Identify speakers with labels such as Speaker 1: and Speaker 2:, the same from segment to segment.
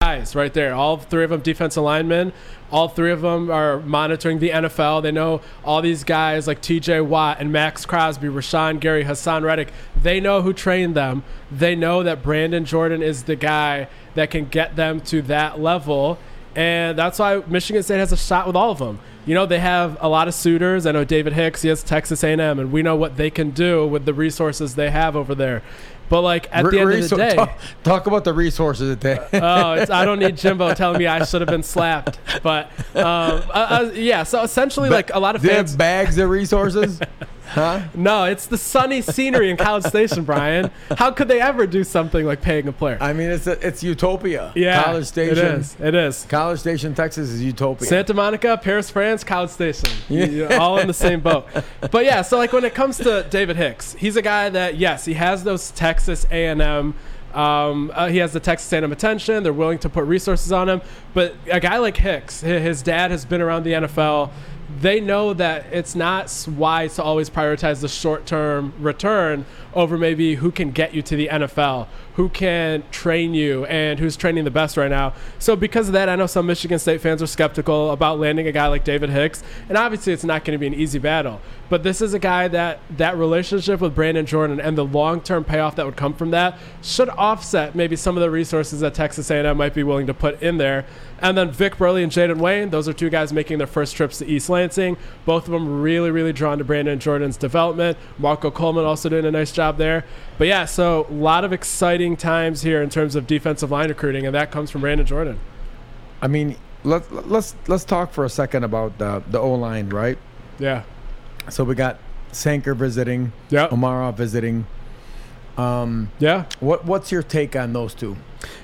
Speaker 1: Guys right there. All three of them defensive linemen. All three of them are monitoring the NFL. They know all these guys like TJ Watt and Maxx Crosby, Rashan Gary, Hassan Reddick. They know who trained them. They know that Brandon Jordan is the guy that can get them to that level. And that's why Michigan State has a shot with all of them. You know, they have a lot of suitors. I know David Hicks, he has Texas A&M, and we know what they can do with the resources they have over there. But like at the end of the day,
Speaker 2: talk, talk about the resources that they.
Speaker 1: oh, it's, I don't need Jimbo telling me I should have been slapped. But um, uh, uh, yeah, so essentially, like a lot of
Speaker 2: they
Speaker 1: fans.
Speaker 2: have bags of resources. huh?
Speaker 1: No, it's the sunny scenery in College Station, Brian. How could they ever do something like paying a player?
Speaker 2: I mean, it's a, it's utopia.
Speaker 1: yeah,
Speaker 2: College Station.
Speaker 1: It is. It is.
Speaker 2: College Station, Texas is utopia.
Speaker 1: Santa Monica, Paris, France, College Station. You're all in the same boat. But yeah, so like when it comes to David Hicks, he's a guy that yes, he has those Texas A&M. Um, uh, he has the Texas A&M attention. They're willing to put resources on him. But a guy like Hicks, his dad has been around the NFL. They know that it's not wise to always prioritize the short-term return over maybe who can get you to the NFL, who can train you, and who's training the best right now. So because of that, I know some Michigan State fans are skeptical about landing a guy like David Hicks, and obviously it's not going to be an easy battle. But this is a guy that that relationship with Brandon Jordan and the long-term payoff that would come from that should offset maybe some of the resources that Texas A&M might be willing to put in there. And then Vic Burley and Jaden Wayne, those are two guys making their first trips to East Lansing. Both of them really, really drawn to Brandon Jordan's development. Marco Coleman also doing a nice job there. But yeah, so a lot of exciting times here in terms of defensive line recruiting, and that comes from Brandon Jordan.
Speaker 2: I mean, let's let's let's talk for a second about the the O line, right?
Speaker 1: Yeah.
Speaker 2: So we got Sanker visiting,
Speaker 1: Yeah.
Speaker 2: Omara visiting. Um,
Speaker 1: Yeah.
Speaker 2: what what's your take on those two?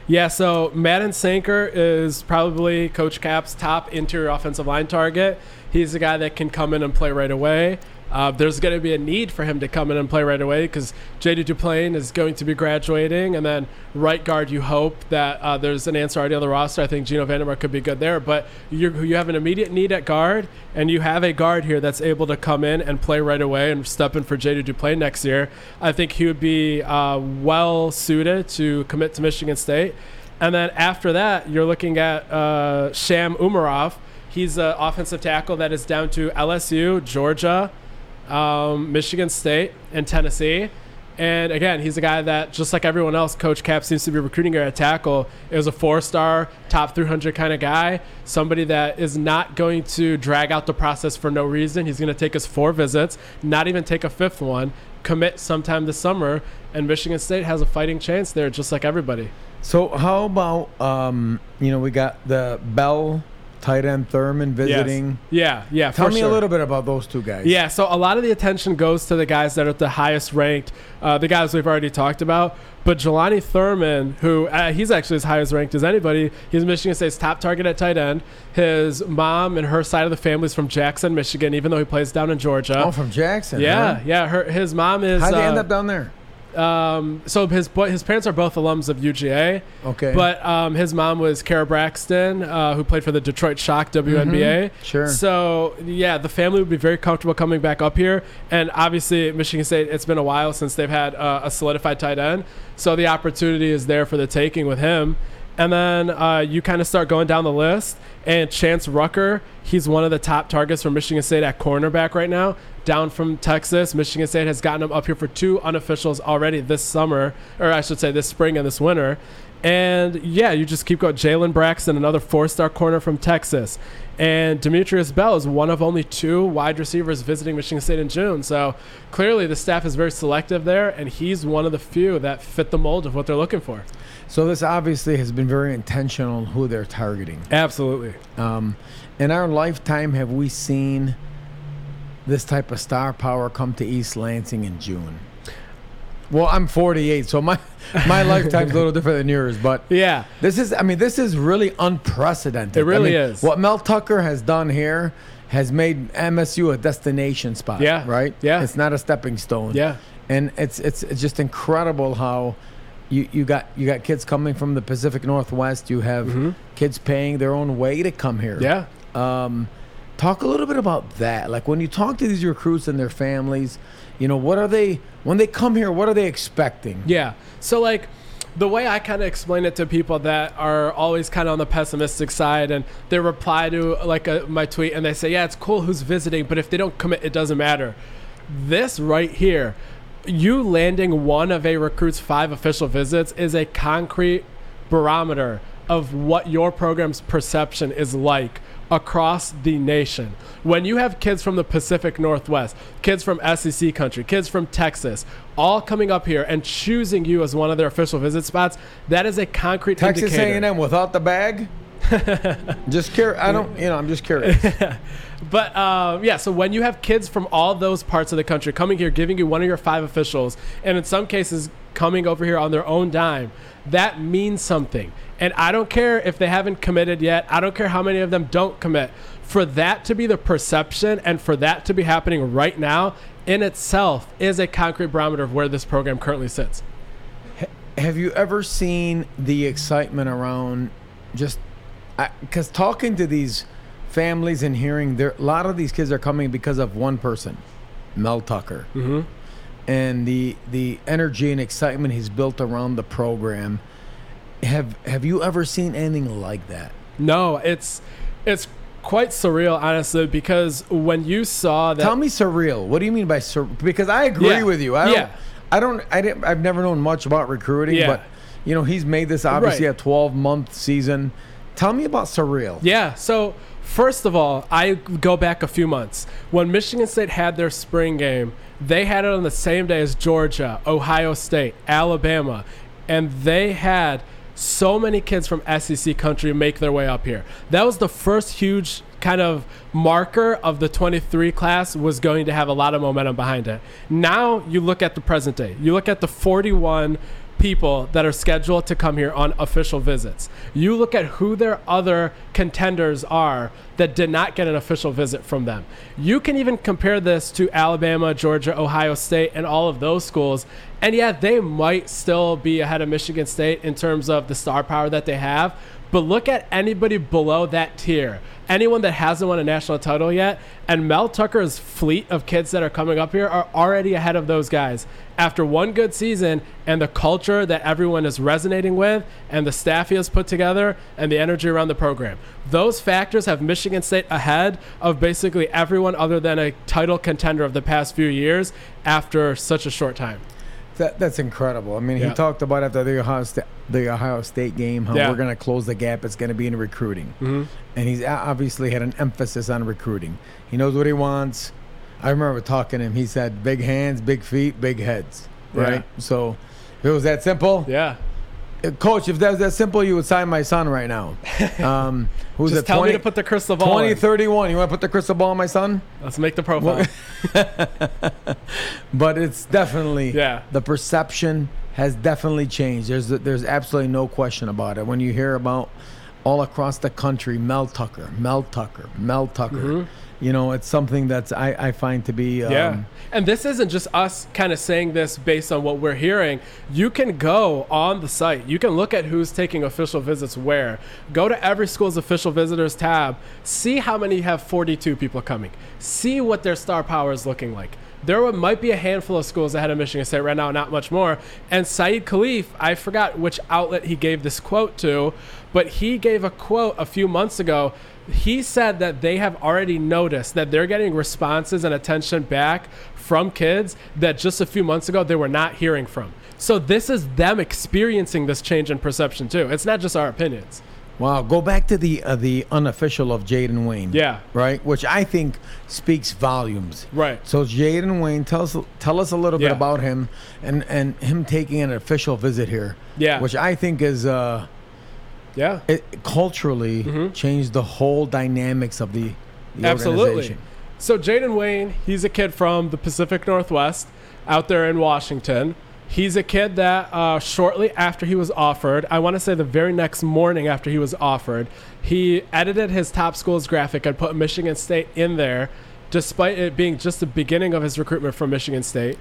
Speaker 1: Yeah, so Madden Sanker is probably Coach Kap's top interior offensive line target. He's a guy that can come in and play right away. Uh, there's going to be a need for him to come in and play right away because JD Duplain is going to be graduating, and then right guard. You hope that uh, there's an answer already on the roster. I think Geno VanDeMark could be good there, but you you have an immediate need at guard, and you have a guard here that's able to come in and play right away and step in for JD Duplain next year. I think he would be uh, well suited to commit to Michigan State. And then after that, you're looking at uh, Sham Umarov. He's an offensive tackle that is down to LSU, Georgia, um, Michigan State, and Tennessee. And again, he's a guy that, just like everyone else, Coach Kap seems to be recruiting at tackle. Is a four-star, top 300 kind of guy. Somebody that is not going to drag out the process for no reason. He's going to take his four visits, not even take a fifth one, commit sometime this summer, and Michigan State has a fighting chance there, just like everybody.
Speaker 2: So how about um, you know we got the Bell tight end Thurman visiting.
Speaker 1: Yeah, yeah.
Speaker 2: Tell me
Speaker 1: sure.
Speaker 2: a little bit about those two guys.
Speaker 1: Yeah, so a lot of the attention goes to the guys that are the highest ranked, uh, the guys we've already talked about. But Jelani Thurman, who uh, he's actually as high as ranked as anybody, he's Michigan State's top target at tight end. His mom and her side of the family is from Jackson, Michigan, even though he plays down in Georgia.
Speaker 2: Oh, from Jackson.
Speaker 1: yeah,
Speaker 2: huh?
Speaker 1: yeah. Her his mom is.
Speaker 2: How'd they end
Speaker 1: uh,
Speaker 2: up down there?
Speaker 1: Um, so his boy, his parents are both alums of UGA.
Speaker 2: Okay.
Speaker 1: But um, his mom was Kara Braxton, uh, who played for the Detroit Shock WNBA.
Speaker 2: Sure.
Speaker 1: So yeah, the family would be very comfortable coming back up here, and obviously Michigan State. It's been a while since they've had uh, a solidified tight end, so the opportunity is there for the taking with him. And then uh, you kind of start going down the list, and Chance Rucker, he's one of the top targets for Michigan State at cornerback right now, down from Texas. Michigan State has gotten him up here for two unofficials already this summer, or I should say this spring and this winter. And yeah, you just keep going. Jalen Braxton, another four-star corner from Texas, and Demetrius Bell is one of only two wide receivers visiting Michigan State in June. So clearly, the staff is very selective there, and he's one of the few that fit the mold of what they're looking for.
Speaker 2: So this obviously has been very intentional on who they're targeting.
Speaker 1: Absolutely.
Speaker 2: Um, in our lifetime, have we seen this type of star power come to East Lansing in June? well, I'm 48, so my my lifetime's a little different than yours. But
Speaker 1: Yeah.
Speaker 2: this is, I mean, this is really unprecedented.
Speaker 1: It really
Speaker 2: I mean,
Speaker 1: is.
Speaker 2: What Mel Tucker has done here has made MSU a destination spot.
Speaker 1: Yeah.
Speaker 2: Right.
Speaker 1: Yeah.
Speaker 2: It's not a stepping stone.
Speaker 1: Yeah.
Speaker 2: And it's it's it's just incredible how. You, you got you got kids coming from the Pacific Northwest. You have kids paying their own way to come here.
Speaker 1: Yeah.
Speaker 2: Um, talk a little bit about that. Like when you talk to these recruits and their families, you know, what are they when they come here? What are they expecting?
Speaker 1: Yeah. So like the way I kind of explain it to people that are always kind of on the pessimistic side and they reply to like a, my tweet and they say, "Yeah, it's cool who's visiting, but if they don't commit, it doesn't matter." This right here, you landing one of a recruit's five official visits is a concrete barometer of what your program's perception is like across the nation. When you have kids from the Pacific Northwest, kids from SEC country, kids from Texas, all coming up here and choosing you as one of their official visit spots, that is a concrete
Speaker 2: Texas
Speaker 1: indicator.
Speaker 2: A&M without the bag. just curious. I don't. You know, I'm just curious.
Speaker 1: But um, yeah, so when you have kids from all those parts of the country coming here, giving you one of your five officials, and in some cases coming over here on their own dime, that means something. And I don't care if they haven't committed yet. I don't care how many of them don't commit. For that to be the perception and for that to be happening right now in itself is a concrete barometer of where this program currently sits.
Speaker 2: Have you ever seen the excitement around just because talking to these families and hearing there a lot of these kids are coming because of one person, Mel Tucker,
Speaker 1: Mm-hmm.
Speaker 2: and the the energy and excitement he's built around the program. Have Have you ever seen anything like that?
Speaker 1: No, it's it's quite surreal, honestly, because when you saw that
Speaker 2: Tell me surreal. What do you mean by sur? Because I agree
Speaker 1: Yeah.
Speaker 2: with you. I don't.
Speaker 1: Yeah.
Speaker 2: I don't. I didn't. I've never known much about recruiting,
Speaker 1: Yeah.
Speaker 2: but you know he's made this obviously
Speaker 1: Right.
Speaker 2: a 12 month season. Tell me about surreal.
Speaker 1: Yeah. So first of all, I go back a few months when Michigan State had their spring game. They had it on the same day as Georgia, Ohio State, Alabama, and they had so many kids from SEC country make their way up here. That was the first huge kind of marker of the 23 class was going to have a lot of momentum behind it. Now you look at the present day. You look at the 41 people that are scheduled to come here on official visits. You look at who their other contenders are that did not get an official visit from them. You can even compare this to Alabama, Georgia, Ohio State, and all of those schools. And yeah, they might still be ahead of Michigan State in terms of the star power that they have. But look at anybody below that tier. Anyone that hasn't won a national title yet, and Mel Tucker's fleet of kids that are coming up here are already ahead of those guys. After one good season and the culture that everyone is resonating with, and the staff he has put together, and the energy around the program. Those factors have Michigan State ahead of basically everyone other than a title contender of the past few years after such a short time.
Speaker 2: That, that's incredible. I mean, he talked about after the Ohio, Sta- the Ohio State game how
Speaker 1: Yeah.
Speaker 2: we're going to close the gap. It's going to be in recruiting,
Speaker 1: Mm-hmm.
Speaker 2: and he's obviously had an emphasis on recruiting. He knows what he wants. I remember talking to him. He said, "Big hands, big feet, big heads." Right.
Speaker 1: Yeah.
Speaker 2: So, if it was that simple,
Speaker 1: Yeah.
Speaker 2: Uh, Coach, if that was that simple, you would sign my son right now. Um, who's
Speaker 1: Just tell me to put the crystal ball
Speaker 2: 20,
Speaker 1: in.
Speaker 2: 31. You want to put the crystal ball on my son?
Speaker 1: Let's make the profile.
Speaker 2: But it's definitely
Speaker 1: Yeah.
Speaker 2: the perception has definitely changed. There's there's absolutely no question about it. When you hear about all across the country, Mel Tucker, Mel Tucker, Mel Tucker, you know, it's something that's I, I find to be um.
Speaker 1: Yeah. And this isn't just us kind of saying this based on what we're hearing. You can go on the site. You can look at who's taking official visits where. Go to every school's official visitors tab. See how many have 42 people coming. See what their star power is looking like. There might be a handful of schools ahead of Michigan State right now, not much more. And Saeed Khalif, I forgot which outlet he gave this quote to, but he gave a quote a few months ago. He said that they have already noticed that they're getting responses and attention back from kids that just a few months ago they were not hearing from. So this is them experiencing this change in perception too. It's not just our opinions.
Speaker 2: Wow, go back to the uh, the unofficial of Jaden Wayne.
Speaker 1: Yeah.
Speaker 2: Right, which I think speaks volumes.
Speaker 1: Right.
Speaker 2: So Jaden Wayne, tell us tell us a little bit about him and and him taking an official visit here.
Speaker 1: Yeah.
Speaker 2: Which I think is uh
Speaker 1: Yeah.
Speaker 2: it culturally changed the whole dynamics of the, the
Speaker 1: Absolutely. So Jaden Wayne, he's a kid from the Pacific Northwest, out there in Washington. He's a kid that uh, shortly after he was offered, I want to say the very next morning after he was offered, he edited his top schools graphic and put Michigan State in there, despite it being just the beginning of his recruitment from Michigan State.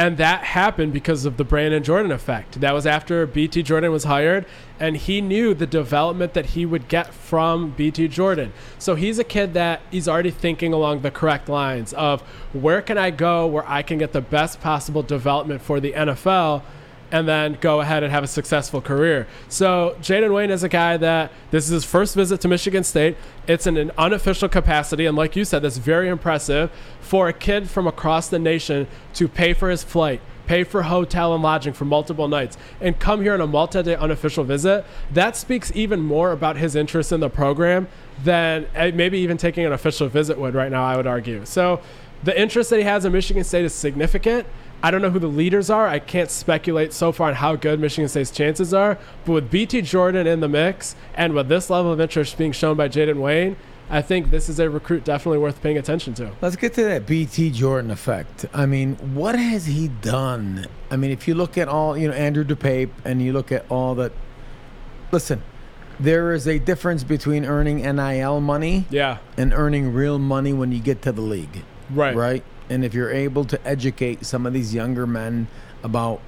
Speaker 1: And that happened because of the Brandon Jordan effect. That was after BT Jordan was hired, and he knew the development that he would get from BT Jordan. So he's a kid that he's already thinking along the correct lines of where can I go where I can get the best possible development for the NFL and then go ahead and have a successful career. So Jaden Wayne is a guy that this is his first visit to Michigan State. It's in an unofficial capacity, and like you said, that's very impressive for a kid from across the nation to pay for his flight. Pay for hotel and lodging for multiple nights and come here on a multi day unofficial visit. That speaks even more about his interest in the program than eh, maybe even taking an official visit would right now, I would argue. So, the interest that he has in Michigan State is significant. I don't know who the leaders are. I can't speculate so far on how good Michigan State's chances are. But with BT Jordan in the mix and with this level of interest being shown by Jaden Wayne, I think this is a recruit definitely worth paying attention to.
Speaker 2: Let's get to that BT Jordan effect. I mean, what has he done? I mean, if you look at all, you know, Andrew DePape and you look at all that. Listen, there is a difference between earning NIL money
Speaker 1: Yeah.
Speaker 2: and earning real money when you get to the league.
Speaker 1: Right.
Speaker 2: right? And if you're able to educate some of these younger men about,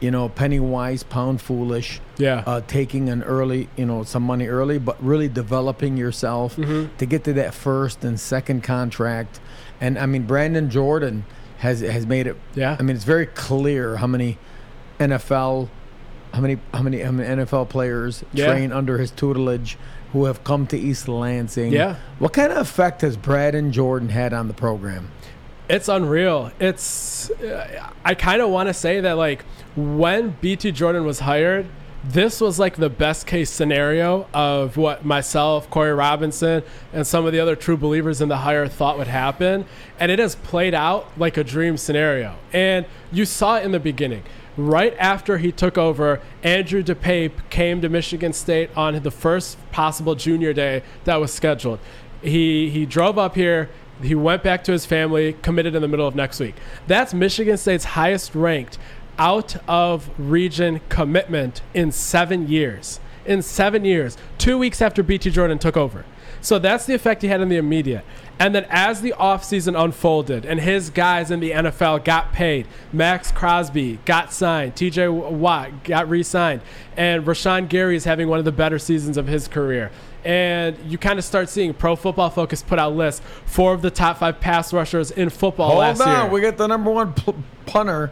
Speaker 2: you know, penny wise, pound foolish,
Speaker 1: Yeah.
Speaker 2: uh, taking an early, you know, some money early, but really developing yourself
Speaker 1: Mm-hmm.
Speaker 2: to get to that first and second contract. And I mean, Brandon Jordan has has made it.
Speaker 1: Yeah.
Speaker 2: I mean, it's very clear how many NFL, how many how many, how many NFL players
Speaker 1: Yeah.
Speaker 2: train under his tutelage. Who have come to East Lansing?
Speaker 1: Yeah.
Speaker 2: What kind of effect has Brandon Jordan had on the program?
Speaker 1: It's unreal. It's I kind of want to say that like when BT Jordan was hired, this was like the best case scenario of what myself, Corey Robinson, and some of the other true believers in the hire thought would happen, and it has played out like a dream scenario. And you saw it in the beginning. Right after he took over, Andrew DePape came to Michigan State on the first possible junior day that was scheduled. He he drove up here. He went back to his family, committed in the middle of next week. That's Michigan State's highest ranked out of region commitment in seven years. In seven years, two weeks after BT Jordan took over. So that's the effect he had in the immediate. And then as the offseason unfolded and his guys in the NFL got paid, Maxx Crosby got signed, TJ Watt got re signed, and Rashan Gary is having one of the better seasons of his career and you kind of start seeing Pro Football Focus put out lists four of the top five pass rushers in football
Speaker 2: Hold
Speaker 1: last
Speaker 2: on,
Speaker 1: year.
Speaker 2: we got the number one p- punter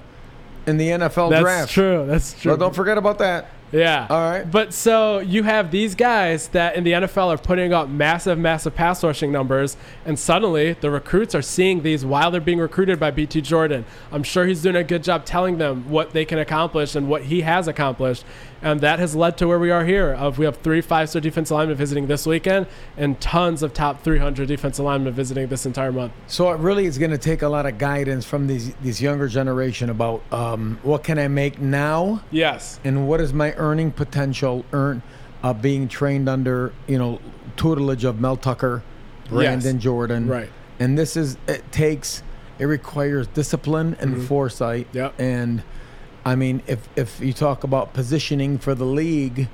Speaker 2: in the NFL
Speaker 1: That's
Speaker 2: draft.
Speaker 1: That's true. That's true.
Speaker 2: So don't forget about that.
Speaker 1: Yeah.
Speaker 2: All right.
Speaker 1: But so you have these guys that in the NFL are putting up massive, massive pass rushing numbers, and suddenly the recruits are seeing these while they're being recruited by BT Jordan. I'm sure he's doing a good job telling them what they can accomplish and what he has accomplished. And that has led to where we are here. Of we have three five-star defense alignment visiting this weekend, and tons of top 300 defense alignment visiting this entire month.
Speaker 2: So it really is going to take a lot of guidance from these these younger generation about um, what can I make now
Speaker 1: Yes.
Speaker 2: and what is my earning potential earn uh, being trained under you know tutelage of Mel Tucker, Brandon
Speaker 1: Yes.
Speaker 2: Jordan,
Speaker 1: Right.
Speaker 2: And this is it takes it requires discipline and foresight.
Speaker 1: Mm-hmm. Yep.
Speaker 2: And I mean, if if you talk about positioning for the league,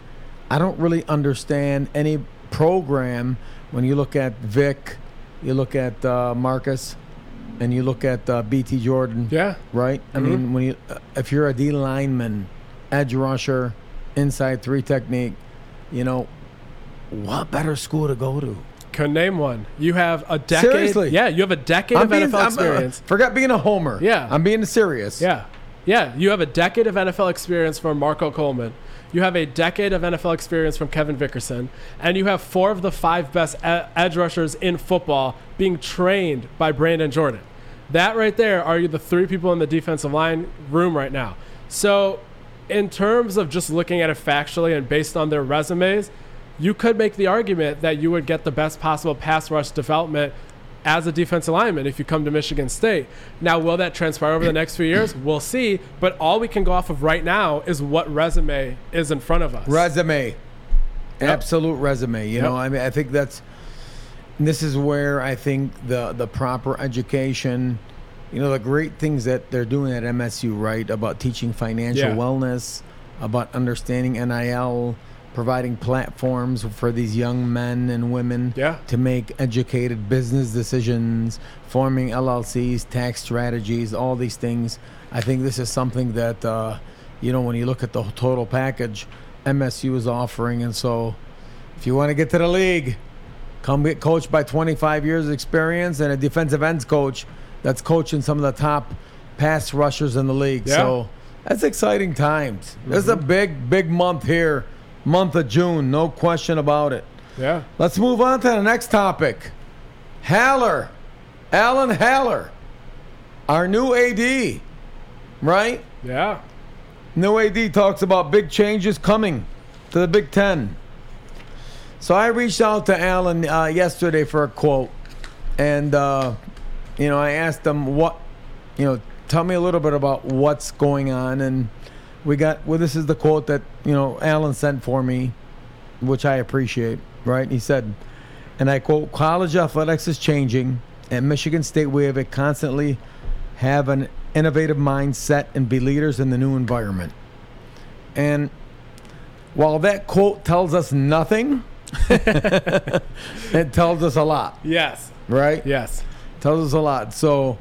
Speaker 2: I don't really understand any program when you look at Vic, you look at uh, Marcus, and you look at uh, BT Jordan
Speaker 1: Yeah.
Speaker 2: right? I mean, when you uh, if you're a D lineman, edge rusher, inside three technique, you know, what better school to go to?
Speaker 1: Can name one. You have a decade.
Speaker 2: Seriously?
Speaker 1: Yeah, you have a decade of NFL
Speaker 2: I'm, uh,
Speaker 1: experience.
Speaker 2: forgot being a homer.
Speaker 1: Yeah.
Speaker 2: I'm being serious.
Speaker 1: Yeah. Yeah. You have a decade of NFL experience from Marco Coleman. You have a decade of NFL experience from Kevin Vickerson. And you have four of the five best edge rushers in football being trained by Brandon Jordan. That right there are the three people in the defensive line room right now. So, in terms of just looking at it factually and based on their resumes, you could make the argument that you would get the best possible pass rush development as a defensive lineman if you come to Michigan State. Now, will that transpire over the next few years? We'll see. But all we can go off of right now is what resume is in front of us.
Speaker 2: Resume. Absolute resume. You
Speaker 1: Yep.
Speaker 2: know, I mean, I think that's this is where I think the the proper education you know, the great things that they're doing at MSU, right? About teaching financial
Speaker 1: Yeah.
Speaker 2: wellness, about understanding NIL, providing platforms for these young men and women
Speaker 1: Yeah.
Speaker 2: to make educated business decisions, forming LLCs, tax strategies, all these things. I think this is something that, uh, you know, when you look at the total package, MSU is offering. And so, if you want to get to the league, come get coached by 25 years of experience and a defensive ends coach that's coaching some of the top pass rushers in the league.
Speaker 1: Yeah.
Speaker 2: So that's exciting times. This is a big, big month here, month of June, no question about it.
Speaker 1: Yeah.
Speaker 2: Let's move on to the next topic. Haller, Alan Haller, our new AD, right?
Speaker 1: Yeah.
Speaker 2: New AD talks about big changes coming to the Big Ten. So I reached out to Alan uh, yesterday for a quote, and uh, you know I asked him what, you know, tell me a little bit about what's going on, and we got well. This is the quote that you know Alan sent for me, which I appreciate. Right? He said, and I quote: "College athletics is changing. At Michigan State, we have to constantly have an innovative mindset and be leaders in the new environment." And while that quote tells us nothing, it tells us a lot,
Speaker 1: Yes.
Speaker 2: right?
Speaker 1: Yes.
Speaker 2: Tells us a lot. So,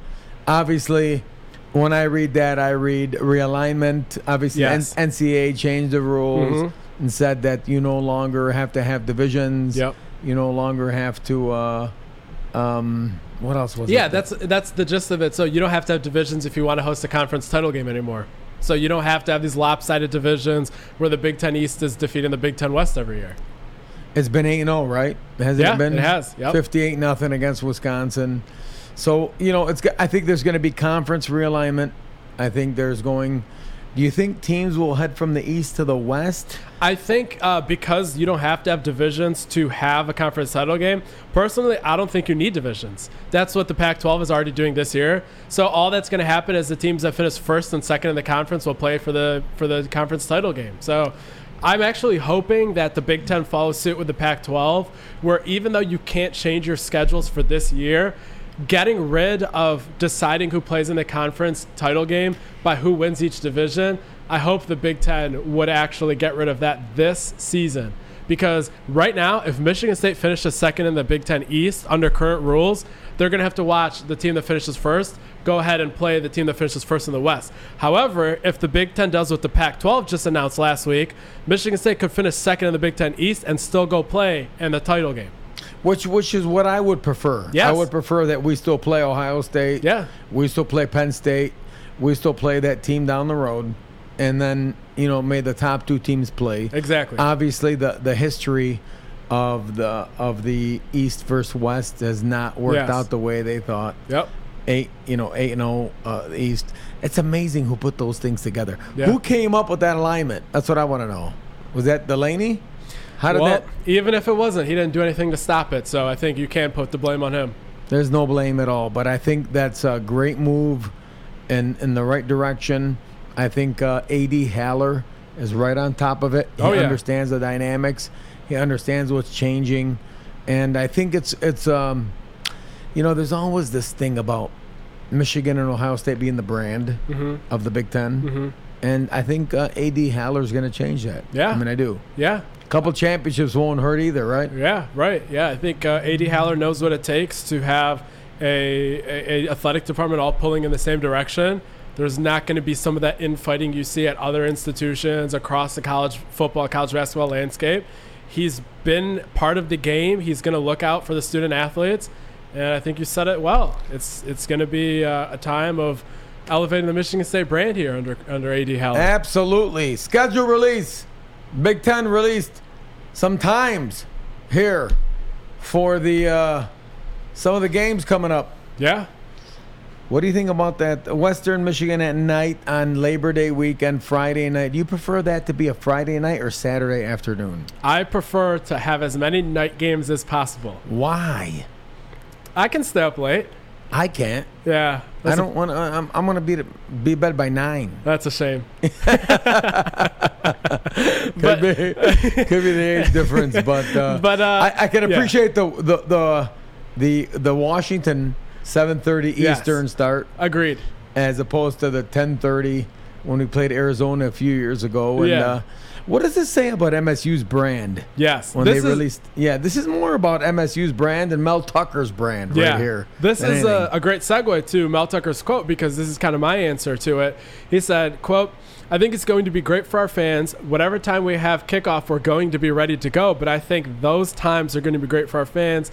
Speaker 2: obviously, when I read that, I read realignment. Obviously,
Speaker 1: Yes.
Speaker 2: N- NCAA changed the rules
Speaker 1: Mhm.
Speaker 2: and said that you no longer have to have divisions.
Speaker 1: Yep.
Speaker 2: You no longer have to. Uh, um, what else was
Speaker 1: Yeah,
Speaker 2: it?
Speaker 1: that's that's the gist of it. So you don't have to have divisions if you want to host a conference title game anymore. So you don't have to have these lopsided divisions where the Big Ten East is defeating the Big Ten West every year.
Speaker 2: It's been eight zero, right? Has
Speaker 1: Yeah,
Speaker 2: it been?
Speaker 1: it has, yep.
Speaker 2: Fifty-eight nothing against Wisconsin. So you know, it's. I think there's going to be conference realignment. I think there's going. Do you think teams will head from the east to the west?
Speaker 1: I think uh, because you don't have to have divisions to have a conference title game. Personally, I don't think you need divisions. That's what the Pac-12 is already doing this year. So all that's going to happen is the teams that finish first and second in the conference will play for the for the conference title game. So. I'm actually hoping that the Big Ten follows suit with the Pac 12, where even though you can't change your schedules for this year, getting rid of deciding who plays in the conference title game by who wins each division, I hope the Big Ten would actually get rid of that this season. Because right now, if Michigan State finishes second in the Big Ten East under current rules, they're going to have to watch the team that finishes first go ahead and play the team that finishes first in the West. However, if the Big Ten does what the Pac 12 just announced last week, Michigan State could finish second in the Big Ten East and still go play in the title game.
Speaker 2: Which which is what I would prefer. I would prefer that we still play Ohio State.
Speaker 1: Yeah.
Speaker 2: We still play Penn State. We still play that team down the road, and then you know may the top two teams play.
Speaker 1: Exactly.
Speaker 2: Obviously, the the history of the of the East versus West has not worked
Speaker 1: Yes.
Speaker 2: out the way they thought.
Speaker 1: yep.
Speaker 2: Eight, you know, eight and zero uh, East. It's amazing who put those things together.
Speaker 1: Yeah.
Speaker 2: Who came up with that alignment? That's what I want to know. Was that Delany? How did
Speaker 1: Well,
Speaker 2: that?
Speaker 1: even if it wasn't, he didn't do anything to stop it. So I think you can't put the blame on him.
Speaker 2: There's no blame at all, but I think that's a great move in in the right direction. I think uh, AD Haller is right on top of it. He
Speaker 1: Oh, yeah.
Speaker 2: understands the dynamics. He understands what's changing, and I think it's it's um, you know, there's always this thing about Michigan and Ohio State being the brand
Speaker 1: Mm-hmm.
Speaker 2: of the Big 10 and I think uh, AD Haller is going to change that.
Speaker 1: Yeah.
Speaker 2: I mean, I do.
Speaker 1: Yeah.
Speaker 2: Couple championships won't hurt either, right?
Speaker 1: Yeah, right. Yeah, I think uh, AD Haller knows what it takes to have a, a, a athletic department all pulling in the same direction. There's not going to be some of that infighting you see at other institutions across the college football, college basketball landscape. He's been part of the game. He's going to look out for the student athletes, and I think you said it well. It's it's going to be uh, a time of elevating the Michigan State brand here under under AD Haller.
Speaker 2: Absolutely. Schedule release. Big Ten released sometimes here for the uh, some of the games coming up.
Speaker 1: yeah.
Speaker 2: What do you think about that? Western Michigan at night on Labor Day weekend, Friday night. Do you prefer that to be a Friday night or Saturday afternoon?
Speaker 1: I prefer to have as many night games as possible.
Speaker 2: Why?
Speaker 1: I can stay up late.
Speaker 2: I can't.
Speaker 1: Yeah, that's a-
Speaker 2: don't want. to I'm, I'm gonna be to, be bed by nine.
Speaker 1: that's a shame.
Speaker 2: Could
Speaker 1: But-
Speaker 2: be, could be the age difference, but uh,
Speaker 1: But, uh,
Speaker 2: I, I can
Speaker 1: yeah.
Speaker 2: appreciate the, the the the the Washington 7:30
Speaker 1: Yes.
Speaker 2: Eastern start
Speaker 1: Agreed.
Speaker 2: as opposed to the 10:30 when we played Arizona a few years ago. And
Speaker 1: Yeah.
Speaker 2: uh, what does this say about MSU's brand?
Speaker 1: Yes.
Speaker 2: When
Speaker 1: this
Speaker 2: they
Speaker 1: is,
Speaker 2: released, yeah, this is more about MSU's brand and Mel Tucker's brand
Speaker 1: yeah.
Speaker 2: right here.
Speaker 1: This is a, a great segue to Mel Tucker's quote because this is kind of my answer to it. He said, quote, I think it's going to be great for our fans. Whatever time we have kickoff, we're going to be ready to go. But I think those times are going to be great for our fans.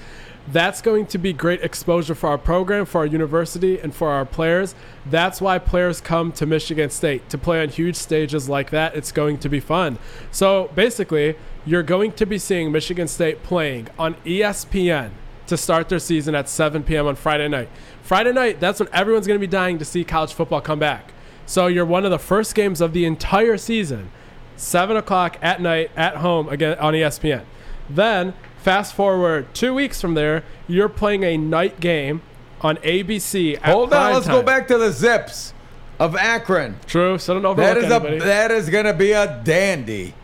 Speaker 1: That's going to be great exposure for our program, for our university, and for our players. That's why players come to Michigan State to play on huge stages like that. It's going to be fun. So basically, you're going to be seeing Michigan State playing on ESPN to start their season at 7 p.m. on Friday night. Friday night, that's when everyone's going to be dying to see college football come back. So you're one of the first games of the entire season, 7 o'clock at night at home again on ESPN. Then, fast forward two weeks from there, you're playing a night game on ABC. At
Speaker 2: Hold on, let's
Speaker 1: time.
Speaker 2: go back to the Zips of Akron.
Speaker 1: True, so don't
Speaker 2: That
Speaker 1: overlook
Speaker 2: is a that is gonna be a dandy.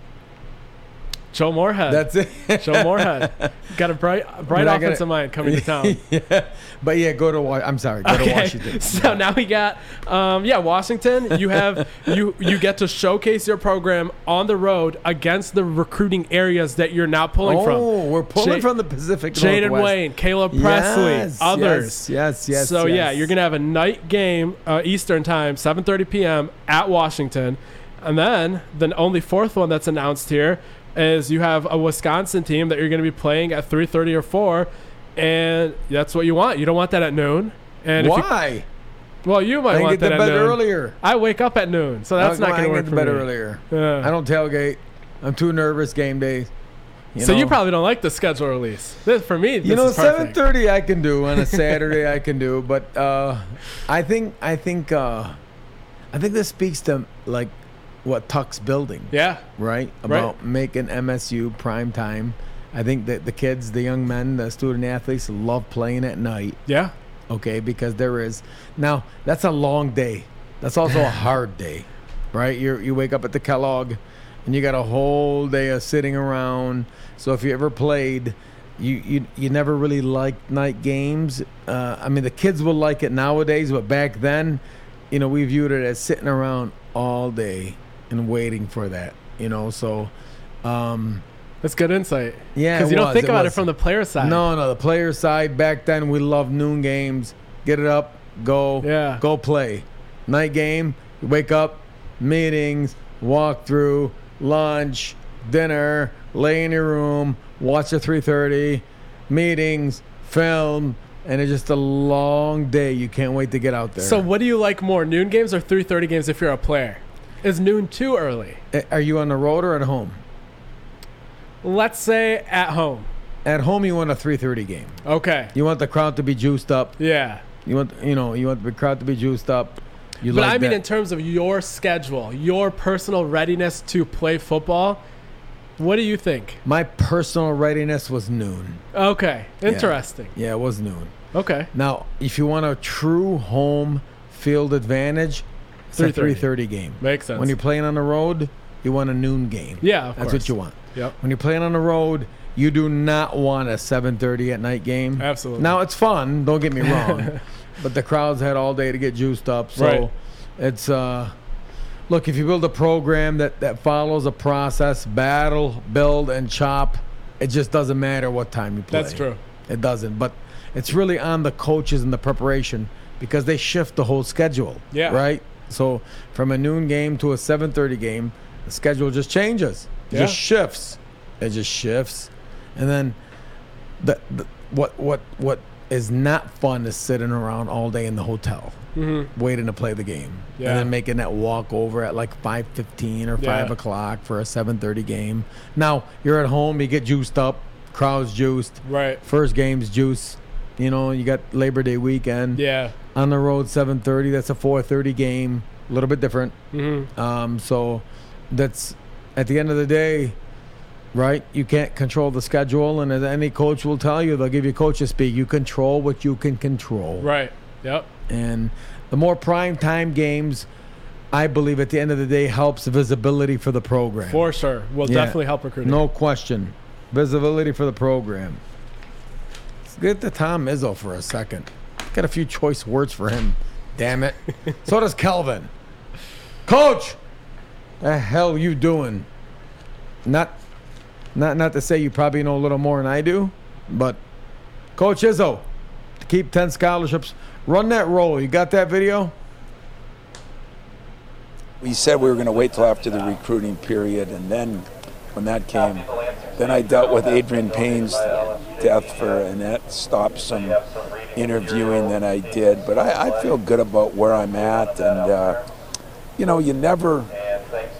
Speaker 1: Joe Moorhead.
Speaker 2: That's it.
Speaker 1: Joe Moorhead. Got a bright, bright
Speaker 2: not gonna-
Speaker 1: offensive mind coming to town.
Speaker 2: yeah, but yeah, go to Wa- I'm sorry, go to Washington.
Speaker 1: So now we got, um, yeah, Washington. You have you you get to showcase your program on the road against the recruiting areas that you're now pulling
Speaker 2: oh,
Speaker 1: from.
Speaker 2: Oh, we're pulling
Speaker 1: Ja-
Speaker 2: from the Pacific
Speaker 1: Jaden. Wayne, Caleb Presley,
Speaker 2: Yes,
Speaker 1: others.
Speaker 2: Yes, yes, yes.
Speaker 1: so yeah, you're gonna have a night game uh, Eastern time, 7:30 p.m. at Washington, and then the only fourth one that's announced here is you have a Wisconsin team that you're gonna be playing at 3:30 or 4, and that's what you want. You don't want that at noon. And if you,
Speaker 2: Why?
Speaker 1: well, you might
Speaker 2: I
Speaker 1: want
Speaker 2: get
Speaker 1: that
Speaker 2: to
Speaker 1: at
Speaker 2: bed
Speaker 1: noon.
Speaker 2: earlier.
Speaker 1: I wake up at noon, so that's not going to work
Speaker 2: get
Speaker 1: for
Speaker 2: bed
Speaker 1: me.
Speaker 2: earlier.
Speaker 1: Yeah.
Speaker 2: I don't tailgate. I'm too nervous game days. You
Speaker 1: so
Speaker 2: know?
Speaker 1: you probably don't like the schedule release. This, for me, this
Speaker 2: you know 7:30 I can do on a Saturday I can do, but uh, I think I think uh, I think this speaks to like what Tuck's building,
Speaker 1: Yeah,
Speaker 2: right? About making MSU prime time. I think that the kids, the young men, the student athletes love playing at night.
Speaker 1: yeah,
Speaker 2: okay? Because there is now that's a long day. That's also a hard day. Right? You you wake up at the kellogg and you got a whole day of sitting around. So if you ever played you you, you never really liked night games. Uh, i mean the kids will like it nowadays but back then you know we viewed it as sitting around all day and waiting for that you know so um
Speaker 1: that's good insight.
Speaker 2: yeah
Speaker 1: because
Speaker 2: it
Speaker 1: you don't think about
Speaker 2: was.
Speaker 1: it from the player side.
Speaker 2: No, no, the player side back then we loved noon games. Get it up, go,
Speaker 1: Yeah.
Speaker 2: go play. Night game, wake up, meetings, walk through, lunch, dinner, lay in your room, watch the 3:30, meetings, film, and it's just a long day. You can't wait to get out there.
Speaker 1: So what do you like more, noon games or 3:30 games if you're a player? Is noon too early?
Speaker 2: Are you on the road or at home?
Speaker 1: Let's say at home.
Speaker 2: At home, you want a 3:30 game.
Speaker 1: Okay.
Speaker 2: You want the crowd to be juiced up.
Speaker 1: Yeah.
Speaker 2: You want, you know, you want the crowd to be juiced up. You
Speaker 1: But
Speaker 2: like
Speaker 1: I mean,
Speaker 2: that.
Speaker 1: in terms of your schedule, your personal readiness to play football, what do you think?
Speaker 2: My personal readiness was noon.
Speaker 1: Okay. Interesting.
Speaker 2: Yeah, it was noon.
Speaker 1: Okay.
Speaker 2: Now, if you want a true home field advantage, it's a
Speaker 1: 3:30.
Speaker 2: 3:30 game.
Speaker 1: Makes sense.
Speaker 2: When you're playing on the road, you want a noon game.
Speaker 1: yeah, of
Speaker 2: That's
Speaker 1: course.
Speaker 2: what you want.
Speaker 1: Yep.
Speaker 2: When you're playing on the road, you do not want a 7:30 at night game.
Speaker 1: Absolutely.
Speaker 2: Now it's fun. Don't get me wrong, but the crowds had all day to get juiced up. So
Speaker 1: Right.
Speaker 2: it's uh, look if you build a program that that follows a process, battle, build, and chop, it just doesn't matter what time you play.
Speaker 1: That's true.
Speaker 2: It doesn't. But it's really on the coaches and the preparation because they shift the whole schedule.
Speaker 1: Yeah.
Speaker 2: Right. So from a noon game to a 7:30 game, the schedule just changes. It
Speaker 1: Yeah.
Speaker 2: just shifts. It just shifts, and then the, the what what what is not fun is sitting around all day in the hotel
Speaker 1: Mm-hmm.
Speaker 2: waiting to play the game,
Speaker 1: Yeah.
Speaker 2: and then making that walk over at like 5:15 or
Speaker 1: Yeah.
Speaker 2: 5 o'clock for a 7:30 game. Now you're at home, you get juiced up, crowds juiced.
Speaker 1: Right.
Speaker 2: First game's juice. You know, you got Labor Day weekend.
Speaker 1: Yeah.
Speaker 2: On the road, 7:30. That's a 4:30 game. A little bit different.
Speaker 1: Mm-hmm.
Speaker 2: Um, so that's at the end of the day, right? You can't control the schedule, and as any coach will tell you, they'll give you coaches speak. You control what you can control.
Speaker 1: Right. Yep.
Speaker 2: And the more prime time games, I believe at the end of the day helps visibility for the program.
Speaker 1: For sure. Will
Speaker 2: Yeah.
Speaker 1: definitely help recruiting.
Speaker 2: No question. Visibility for the program. Get to Tom Izzo for a second. Got a few choice words for him. Damn it. so does Kelvin. Coach, the hell you doing? Not, not, not to say you probably know a little more than I do, but Coach Izzo, to keep ten scholarships, run that roll. You got that video?
Speaker 3: we said we were going to wait till after the recruiting period, and then when that came, then I dealt with Adreian Payne's death for, that stopped some interviewing that I did. But I, I feel good about where I'm at, and uh, you know, you never.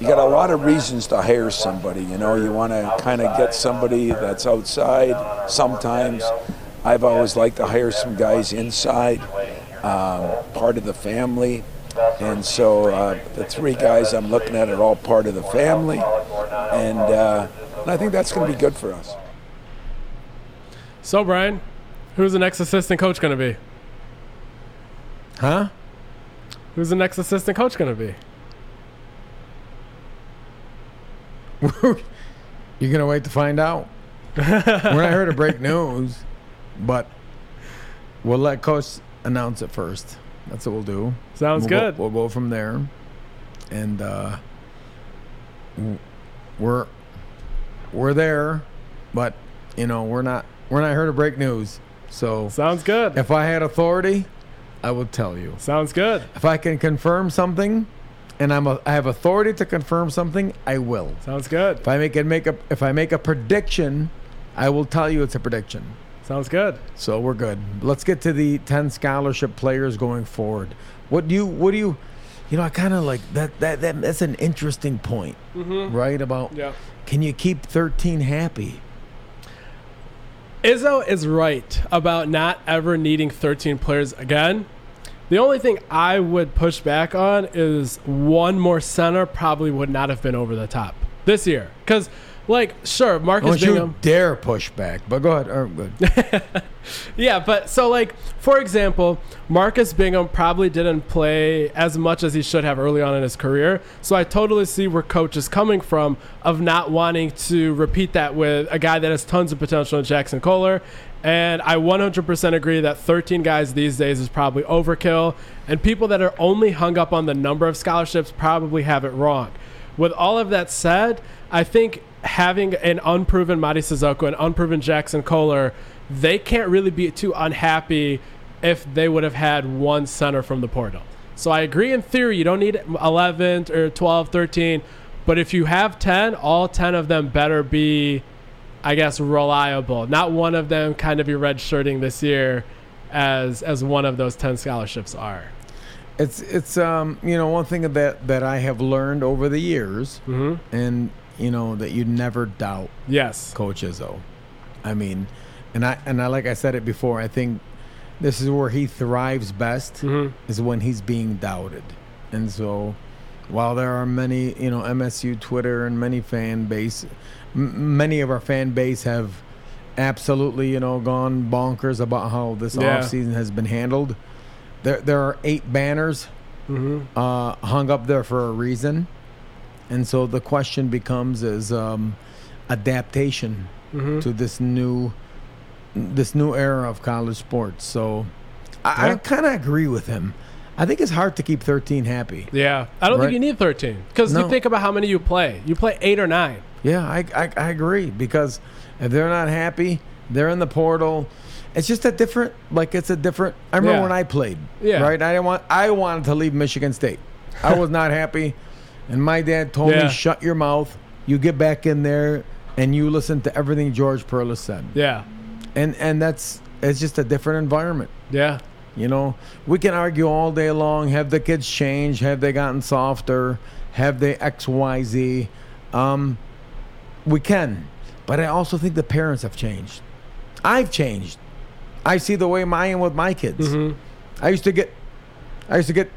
Speaker 3: You got a lot of reasons to hire somebody. You know, you want to kind of get somebody that's outside. Sometimes, I've always liked to hire some guys inside, um, part of the family. And so uh, the three guys I'm looking at are all part of the family, and, uh, and I think that's going to be good for us.
Speaker 1: So, Brian, who's the next assistant coach going to be?
Speaker 2: Huh?
Speaker 1: Who's the next assistant coach going to be?
Speaker 2: You're gonna wait to find out. We're not here to break news, but we'll let Coach announce it first. That's what we'll do.
Speaker 1: Sounds
Speaker 2: we'll
Speaker 1: good.
Speaker 2: Go, we'll go from there, and uh, we're we're there, but you know we're not we're not here to break news. So
Speaker 1: Sounds good.
Speaker 2: if I had authority, I would tell you.
Speaker 1: Sounds good.
Speaker 2: If I can confirm something, and I'm a, I have authority to confirm something, I will.
Speaker 1: Sounds good.
Speaker 2: If I make it make a if I make a prediction, I will tell you it's a prediction.
Speaker 1: Sounds good.
Speaker 2: So we're good. Let's get to the ten scholarship players going forward. What do you what do you you know, I kind of like that, that that that's an interesting point, mm-hmm. right? About
Speaker 1: Yeah.
Speaker 2: can you keep 13 happy?
Speaker 1: Izzo is right about not ever needing 13 players again. The only thing I would push back on is one more center probably would not have been over the top this year. Because, like, sure, Marcus
Speaker 2: Don't
Speaker 1: Bingham.
Speaker 2: you dare push back. But go ahead. Oh, good.
Speaker 1: Yeah, but so like for example, Marcus Bingham probably didn't play as much as he should have early on in his career. So I totally see where coach is coming from of not wanting to repeat that with a guy that has tons of potential in Jaxon Kohler. And I 100% agree that 13 guys these days is probably overkill. And people that are only hung up on the number of scholarships probably have it wrong. With all of that said, I think having an unproven Mady Sissoko and unproven Jaxon Kohler, they can't really be too unhappy if they would have had one center from the portal. So I agree in theory, you don't need 11 or 12, 13, but if you have 10, all 10 of them better be, I guess, reliable. Not one of them kind of be redshirting this year as as one of those 10 scholarships are.
Speaker 2: It's it's um you know one thing that that I have learned over the years,
Speaker 1: Mhm.
Speaker 2: and you know that you never doubt
Speaker 1: Yes.
Speaker 2: Coach Izzo. I mean, and I and I like I said it before. I think this is where he thrives best
Speaker 1: Mhm.
Speaker 2: is when he's being doubted, and so while there are many you know MSU Twitter and many fan base, m- many of our fan base have absolutely you know gone bonkers about how this
Speaker 1: Yeah.
Speaker 2: offseason has been handled. There there are eight banners
Speaker 1: Mhm.
Speaker 2: uh, hung up there for a reason, and so the question becomes is um, adaptation
Speaker 1: Mhm.
Speaker 2: to this new this new era of college sports. So I, I kind of agree with him. I think it's hard to keep 13 happy.
Speaker 1: Yeah. I don't
Speaker 2: Right.
Speaker 1: think you need 13 because
Speaker 2: No.
Speaker 1: you think about how many you play. You play 8 or 9.
Speaker 2: Yeah, I, I I agree because if they're not happy, they're in the portal. It's just a different like it's a different. I remember
Speaker 1: Yeah.
Speaker 2: when I played.
Speaker 1: Yeah.
Speaker 2: Right. I didn't want. I wanted to leave Michigan State. I was not happy, and my dad told
Speaker 1: Yeah.
Speaker 2: me, "Shut your mouth. You get back in there." And you listen to everything George Perles said,
Speaker 1: Yeah.
Speaker 2: and and that's it's just a different environment.
Speaker 1: Yeah.
Speaker 2: You know, we can argue all day long. Have the kids changed? Have they gotten softer? Have they X, Y, Z? Um, we can, but I also think the parents have changed. I've changed. I see the way I am with my kids.
Speaker 1: Mhm.
Speaker 2: I used to get, I used to get,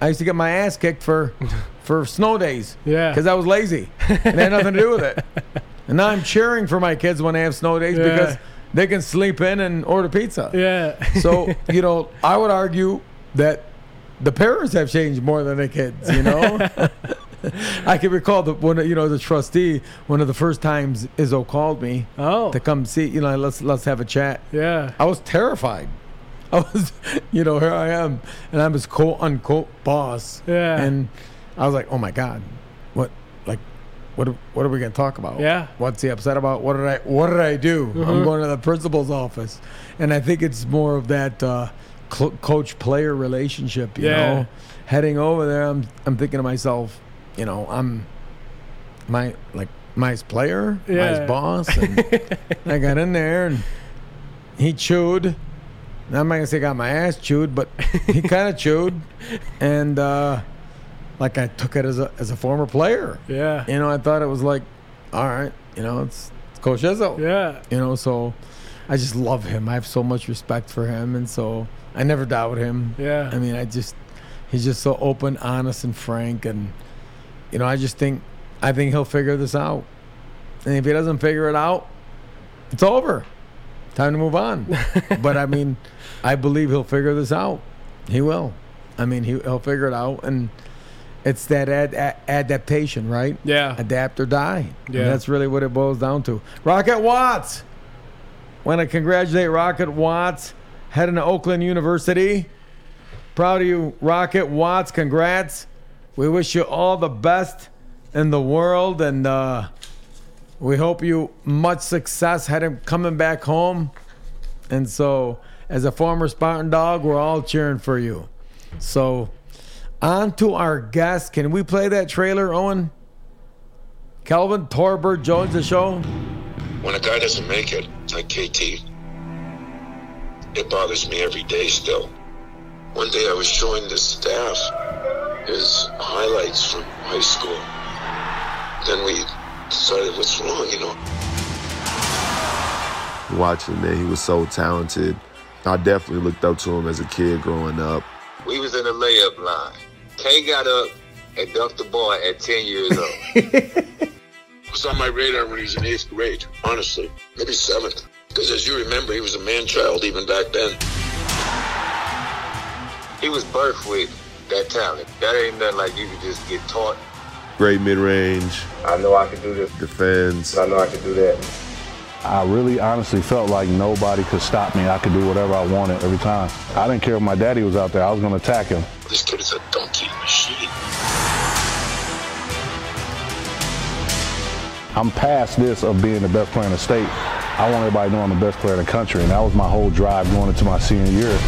Speaker 2: I used to get my ass kicked for, for snow days.
Speaker 1: Yeah.
Speaker 2: Because I was lazy. and it had nothing to do with it. And now I'm cheering for my kids when they have snow days
Speaker 1: Yeah.
Speaker 2: because they can sleep in and order pizza.
Speaker 1: Yeah.
Speaker 2: So, you know, I would argue that the parents have changed more than the kids, you know? I can recall the one you know the trustee one of the first times Izzo called me
Speaker 1: oh.
Speaker 2: to come see you know let's let's have a chat.
Speaker 1: Yeah.
Speaker 2: I was terrified. I was, you know, here I am, and I'm his quote unquote boss.
Speaker 1: Yeah.
Speaker 2: And I was like, oh my god, what, like, what, are- what are we gonna talk about?
Speaker 1: Yeah.
Speaker 2: What's he upset about? What did I, what did I do? I'm going to the principal's office, and I think it's more of that uh, cl- coach-player relationship. You
Speaker 1: Yeah.
Speaker 2: know, heading over there, I'm, I'm thinking to myself, you know, I'm my like my player,
Speaker 1: Yeah.
Speaker 2: my boss. And I got in there and he chewed. I'm not gonna say got my ass chewed, but he kind of chewed, and uh, like I took it as a as a former player.
Speaker 1: Yeah.
Speaker 2: You know, I thought it was like, all right, you know, it's, it's Coach Izzo.
Speaker 1: Yeah.
Speaker 2: You know, so I just love him. I have so much respect for him, and so I never doubt him.
Speaker 1: Yeah.
Speaker 2: I mean, I just he's just so open, honest, and frank, and you know, I just think I think he'll figure this out. And if he doesn't figure it out, it's over. Time to move on. but I mean, I believe he'll figure this out. He will. I mean, he, he'll figure it out, and it's that ad, adaptation, right?
Speaker 1: Yeah.
Speaker 2: Adapt or die.
Speaker 1: Yeah.
Speaker 2: And that's really what it boils down to. Rocket Watts. Want to congratulate Rocket Watts heading to Oakland University. Proud of you, Rocket Watts. Congrats. We wish you all the best in the world, and uh, we hope you much success heading coming back home. And so, as a former Spartan dog, we're all cheering for you. So, on to our guest. Can we play that trailer, Owen? Kelvin Torbert joins the show.
Speaker 4: when a guy doesn't make it, like KT, it bothers me every day still. One day I was showing the staff his highlights from high school. Then we decided what's wrong, you know.
Speaker 5: watching man he was so talented i definitely looked up to him as a kid growing up
Speaker 4: We was in the layup line. K got up and dunked the ball at 10 years old. was on my radar when he was in eighth grade, honestly. Maybe seventh. Because as you remember, he was a man-child even back then. He was birthed with that talent. That ain't nothing like you can just get taught.
Speaker 5: great mid-range
Speaker 6: I know I can do this.
Speaker 5: defense
Speaker 6: I know I can do that.
Speaker 7: I really honestly felt like nobody could stop me. I could do whatever I wanted every time. I didn't care if my daddy was out there. I was going to attack him.
Speaker 4: This kid is a donkey machine.
Speaker 7: I'm past this of being the best player in the state. I want everybody to know I'm the best player in the country, and that was my whole drive going into my senior year.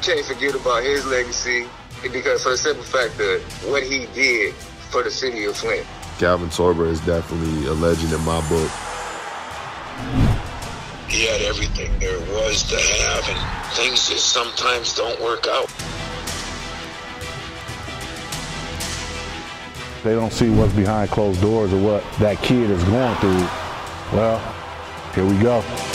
Speaker 4: You can't forget about his legacy because for the simple fact that what he did for the city of Flint.
Speaker 5: Kelvin Torbert is definitely a legend in my book
Speaker 4: He had everything there was to have, and things just sometimes don't work out.
Speaker 7: They don't see what's behind closed doors or what that kid is going through. Well, here we go.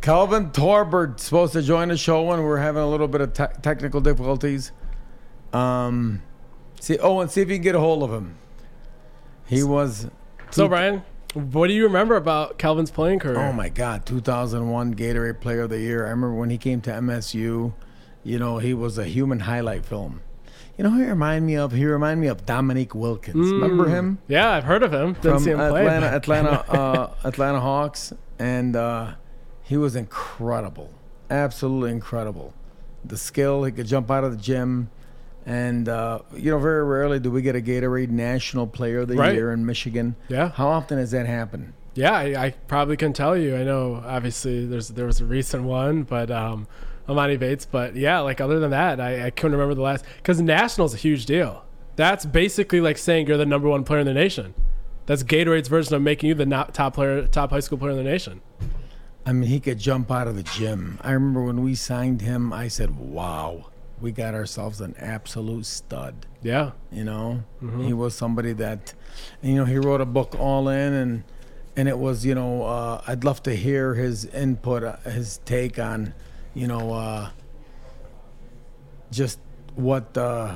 Speaker 2: Kelvin Torbert supposed to join the show, and we're having a little bit of te- technical difficulties. Um, see, oh, and see if you can get a hold of him. He was.
Speaker 1: So Brian, what do you remember about Kelvin's playing career?
Speaker 2: Oh my God, 2001 Gatorade Player of the Year. I remember when he came to MSU. You know, he was a human highlight film. You know, who he remind me of? He remind me of Dominique Wilkins. Remember him?
Speaker 1: Yeah, I've heard of him. Didn't
Speaker 2: from
Speaker 1: see him play.
Speaker 2: Atlanta,
Speaker 1: but-
Speaker 2: Atlanta, uh, Atlanta Hawks, and uh, he was incredible, absolutely incredible. The skill, he could jump out of the gym, and uh, you know, very rarely do we get a Gatorade National Player of the
Speaker 1: Right.
Speaker 2: Year in Michigan.
Speaker 1: Yeah.
Speaker 2: how often does that happen?
Speaker 1: Yeah, I, I probably can tell you. I know obviously there's there was a recent one, but um, Emoni Bates. But yeah, like other than that, I, I couldn't remember the last because national's a huge deal. That's basically like saying you're the number one player in the nation. That's Gatorade's version of making you the top player, top high school player in the nation.
Speaker 2: I mean, he could jump out of the gym. I remember when we signed him, I said, "Wow, we got ourselves an absolute stud."
Speaker 1: Yeah,
Speaker 2: You know, he was somebody that, you know, he wrote a book all in, and and it was, you know, uh, I'd love to hear his input, uh, his take on, you know, uh, just what, uh,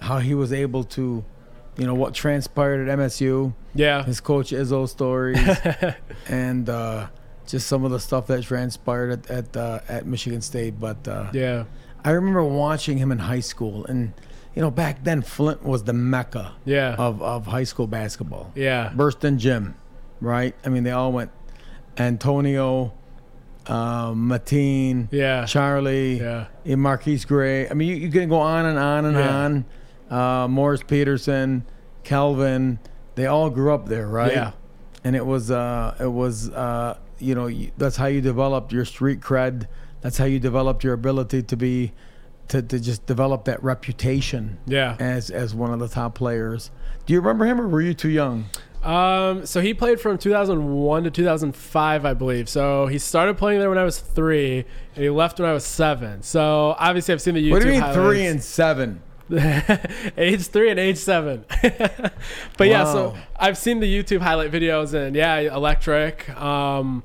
Speaker 2: how he was able to, you know, what transpired at MSU,
Speaker 1: yeah,
Speaker 2: his coach Izzo stories, and uh, just some of the stuff that transpired at at, uh, at Michigan State. But uh,
Speaker 1: yeah,
Speaker 2: I remember watching him in high school, and you know, back then Flint was the mecca
Speaker 1: Yeah.
Speaker 2: of, of high school basketball.
Speaker 1: Yeah.
Speaker 2: Berston Jim, right? I mean, they all went Antonio, uh, Mateen,
Speaker 1: Yeah.
Speaker 2: Charlie,
Speaker 1: Yeah.
Speaker 2: Marquise Gray. I mean, you, you can go on and on and
Speaker 1: Yeah.
Speaker 2: on. Uh, Morris Peterson, Kelvin, they all grew up there, right?
Speaker 1: Yeah.
Speaker 2: And it was, uh, it was, uh, you know, that's how you developed your street cred. That's how you developed your ability to be, to, to just develop that reputation
Speaker 1: Yeah.
Speaker 2: as as one of the top players. Do you remember him, or were you too young?
Speaker 1: Um, so he played from 2001 to 2005, I believe. So he started playing there when I was three, and he left when I was seven. So obviously, I've seen the YouTube.
Speaker 2: what do you mean
Speaker 1: highlights.
Speaker 2: three and seven?
Speaker 1: Age three and age seven. but yeah, so I've seen the YouTube highlight videos and yeah, electric. Um,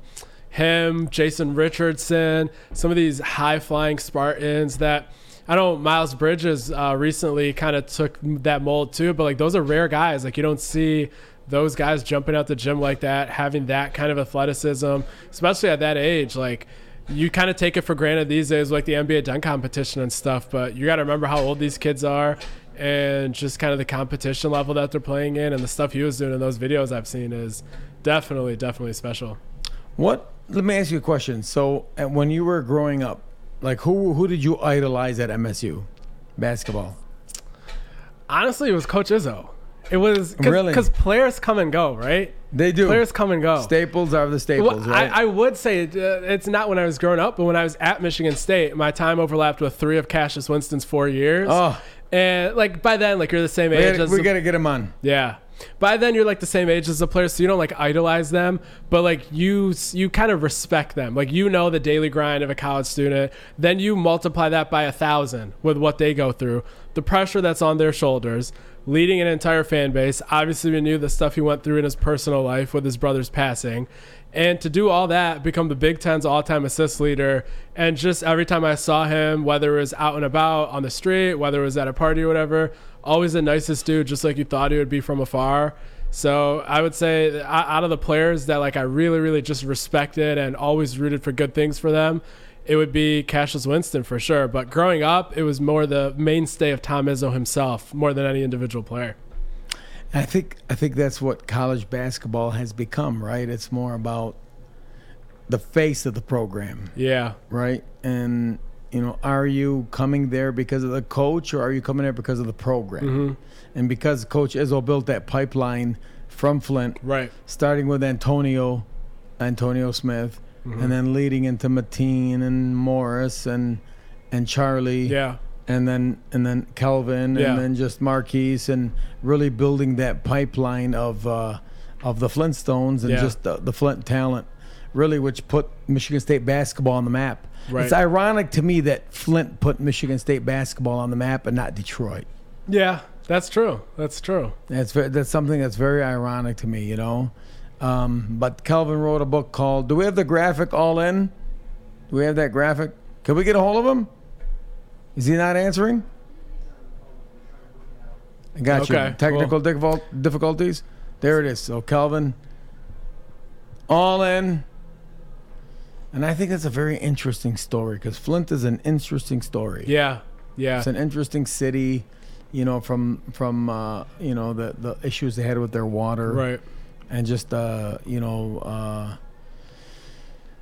Speaker 1: him, Jason Richardson, some of these high flying Spartans that I know Miles Bridges uh, recently kind of took that mold too, but like those are rare guys. Like you don't see those guys jumping out the gym like that, having that kind of athleticism, especially at that age. Like you kind of take it for granted these days, like the NBA dunk competition and stuff. But you got to remember how old these kids are, and just kind of the competition level that they're playing in, and the stuff he was doing in those videos I've seen is definitely, definitely special.
Speaker 2: What? Let me ask you a question. So, when you were growing up, like who who did you idolize at MSU basketball?
Speaker 1: Honestly, it was Coach Izzo. It was cause,
Speaker 2: Really?
Speaker 1: because players come and go, right?
Speaker 2: They do.
Speaker 1: Players come and go.
Speaker 2: Staples are the staples,
Speaker 1: Well,
Speaker 2: right?
Speaker 1: I, I would say it, uh, it's not when I was growing up, but when I was at Michigan State, my time overlapped with three of Cassius Winston's four years.
Speaker 2: Oh.
Speaker 1: and like by then, like you're the same
Speaker 2: we
Speaker 1: age
Speaker 2: gotta, we
Speaker 1: the-
Speaker 2: gotta get him on.
Speaker 1: yeah. By then you're like the same age as the players, so you don't like idolize them, but like you you kind of respect them. Like you know the daily grind of a college student. Then you multiply that by a thousand with what they go through, the pressure that's on their shoulders, leading an entire fan base. Obviously, we knew the stuff he went through in his personal life with his brother's passing. And to do all that, become the Big Ten's all time assist leader. And just every time I saw him, whether it was out and about on the street, whether it was at a party or whatever, always the nicest dude, just like you thought he would be from afar. So I would say out of the players that like I really, really just respected and always rooted for good things for them, it would be Cassius Winston for sure. But growing up, it was more the mainstay of Tom Izzo himself, more than any individual player.
Speaker 2: I think I think that's what college basketball has become, right? It's more about the face of the program,
Speaker 1: Yeah.
Speaker 2: right? And you know, are you coming there because of the coach, or are you coming there because of the program?
Speaker 1: Mm-hmm.
Speaker 2: And because Coach Izzo built that pipeline from Flint,
Speaker 1: Right.
Speaker 2: starting with Antonio, Antonio Smith,
Speaker 1: Mm-hmm.
Speaker 2: and then leading into Mateen and Morris and and Charlie,
Speaker 1: Yeah.
Speaker 2: and then and then Kelvin,
Speaker 1: Yeah.
Speaker 2: and then just Marquise, and really building that pipeline of uh, of the Flintstones and
Speaker 1: Yeah.
Speaker 2: just the, the Flint talent, really, which put Michigan State basketball on the map.
Speaker 1: Right.
Speaker 2: It's ironic to me that Flint put Michigan State basketball on the map and not Detroit.
Speaker 1: Yeah. That's true. That's true.
Speaker 2: That's that's something that's very ironic to me, you know. Um, but Kelvin wrote a book called. Do we have the graphic all in? Do we have that graphic? Can we get a hold of him? Is he not answering? I got
Speaker 1: Okay,
Speaker 2: you. Technical difficult, difficulties. There it is. So Kelvin, all in. And I think that's a very interesting story because Flint is an interesting story.
Speaker 1: Yeah. Yeah.
Speaker 2: It's an interesting city, you know, from from uh, you know the the issues they had with their water,
Speaker 1: Right.
Speaker 2: And just uh, you know, uh,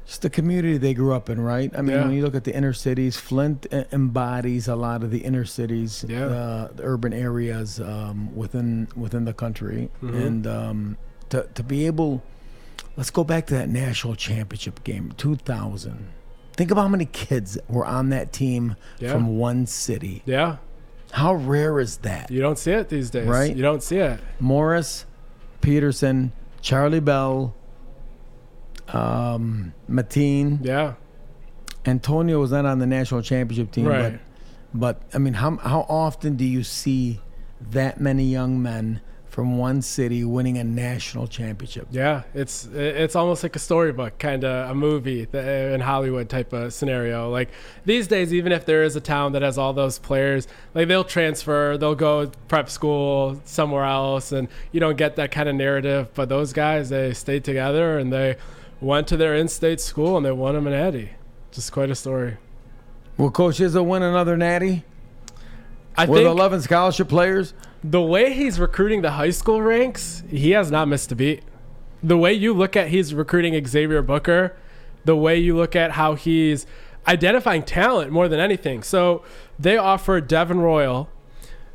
Speaker 2: just the community they grew up in, right? I mean,
Speaker 1: Yeah.
Speaker 2: when you look at the inner cities, Flint embodies a lot of the inner cities,
Speaker 1: Yeah.
Speaker 2: uh, the urban areas um, within within the country,
Speaker 1: Mm-hmm.
Speaker 2: and um, to to be able, let's go back to that national championship game, two thousand. Think about how many kids were on that team
Speaker 1: Yeah.
Speaker 2: from one city.
Speaker 1: Yeah.
Speaker 2: How rare is that?
Speaker 1: You don't see it these days.
Speaker 2: Right.
Speaker 1: You don't see it.
Speaker 2: Morris, Peterson, Charlie Bell, um, Mateen,
Speaker 1: Yeah.
Speaker 2: Antonio was not on the national championship team,
Speaker 1: Right.
Speaker 2: but but I mean, how how often do you see that many young men from one city winning a national championship?
Speaker 1: Yeah, it's it's almost like a storybook, kind of a movie uh, in Hollywood type of scenario. Like these days, even if there is a town that has all those players, like they'll transfer, they'll go prep school somewhere else, and you don't get that kind of narrative. But those guys, they stayed together and they went to their in-state school and they won them an Eddie. Just quite a story.
Speaker 2: Will Coach Izzo win another natty?
Speaker 1: I think
Speaker 2: With
Speaker 1: think
Speaker 2: 11 scholarship players,
Speaker 1: the way he's recruiting the high school ranks, he has not missed a beat. The way you look at he's recruiting Xavier Booker, the way you look at how he's identifying talent more than anything. So they offer Devin Royal,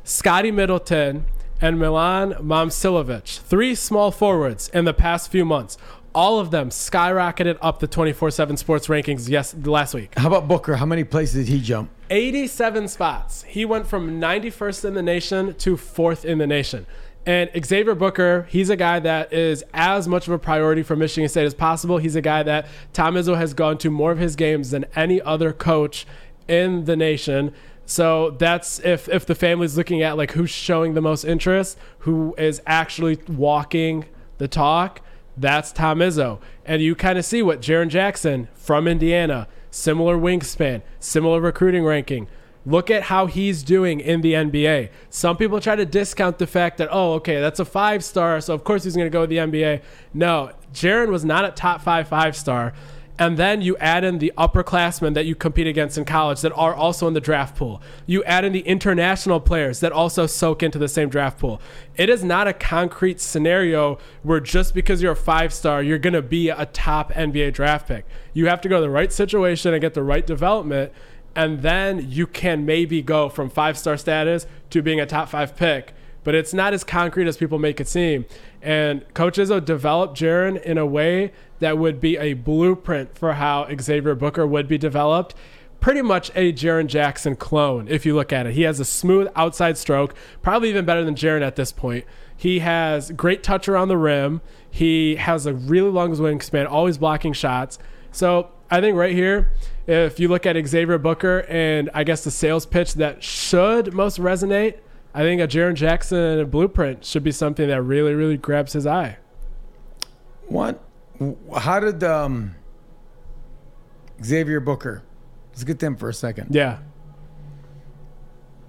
Speaker 1: Scotty Middleton, and Milan Momcilovic, three small forwards in the past few months. All of them skyrocketed up the 24/7 Sports rankings yes last week.
Speaker 2: how about Booker? How many places did he jump?
Speaker 1: 87 spots. He went from 91st in the nation to 4th in the nation. And Xavier Booker, he's a guy that is as much of a priority for Michigan State as possible. He's a guy that Tom Izzo has gone to more of his games than any other coach in the nation. So that's if if the family's looking at like who's showing the most interest, who is actually walking the talk, that's Tom Izzo. And you kind of see what Jaren Jackson from Indiana, similar wingspan, similar recruiting ranking. Look at how he's doing in the NBA. Some people try to discount the fact that, oh, okay, that's a five star, so of course he's going to go with the NBA. No, Jaren was not a top five five star. And then you add in the upperclassmen that you compete against in college that are also in the draft pool. You add in the international players that also soak into the same draft pool. It is not a concrete scenario where just because you're a five star, you're going to be a top NBA draft pick. You have to go to the right situation and get the right development. And then you can maybe go from five star status to being a top five pick but it's not as concrete as people make it seem. And Coach Izzo developed Jaren in a way that would be a blueprint for how Xavier Booker would be developed. Pretty much a Jaren Jackson clone, if you look at it. He has a smooth outside stroke, probably even better than Jaren at this point. He has great touch around the rim. He has a really long wingspan, always blocking shots. So I think right here, if you look at Xavier Booker and I guess the sales pitch that should most resonate, I think a Jaren Jackson blueprint should be something that really, really grabs his eye.
Speaker 2: What? How did um, Xavier Booker? Let's get them for a second.
Speaker 1: Yeah.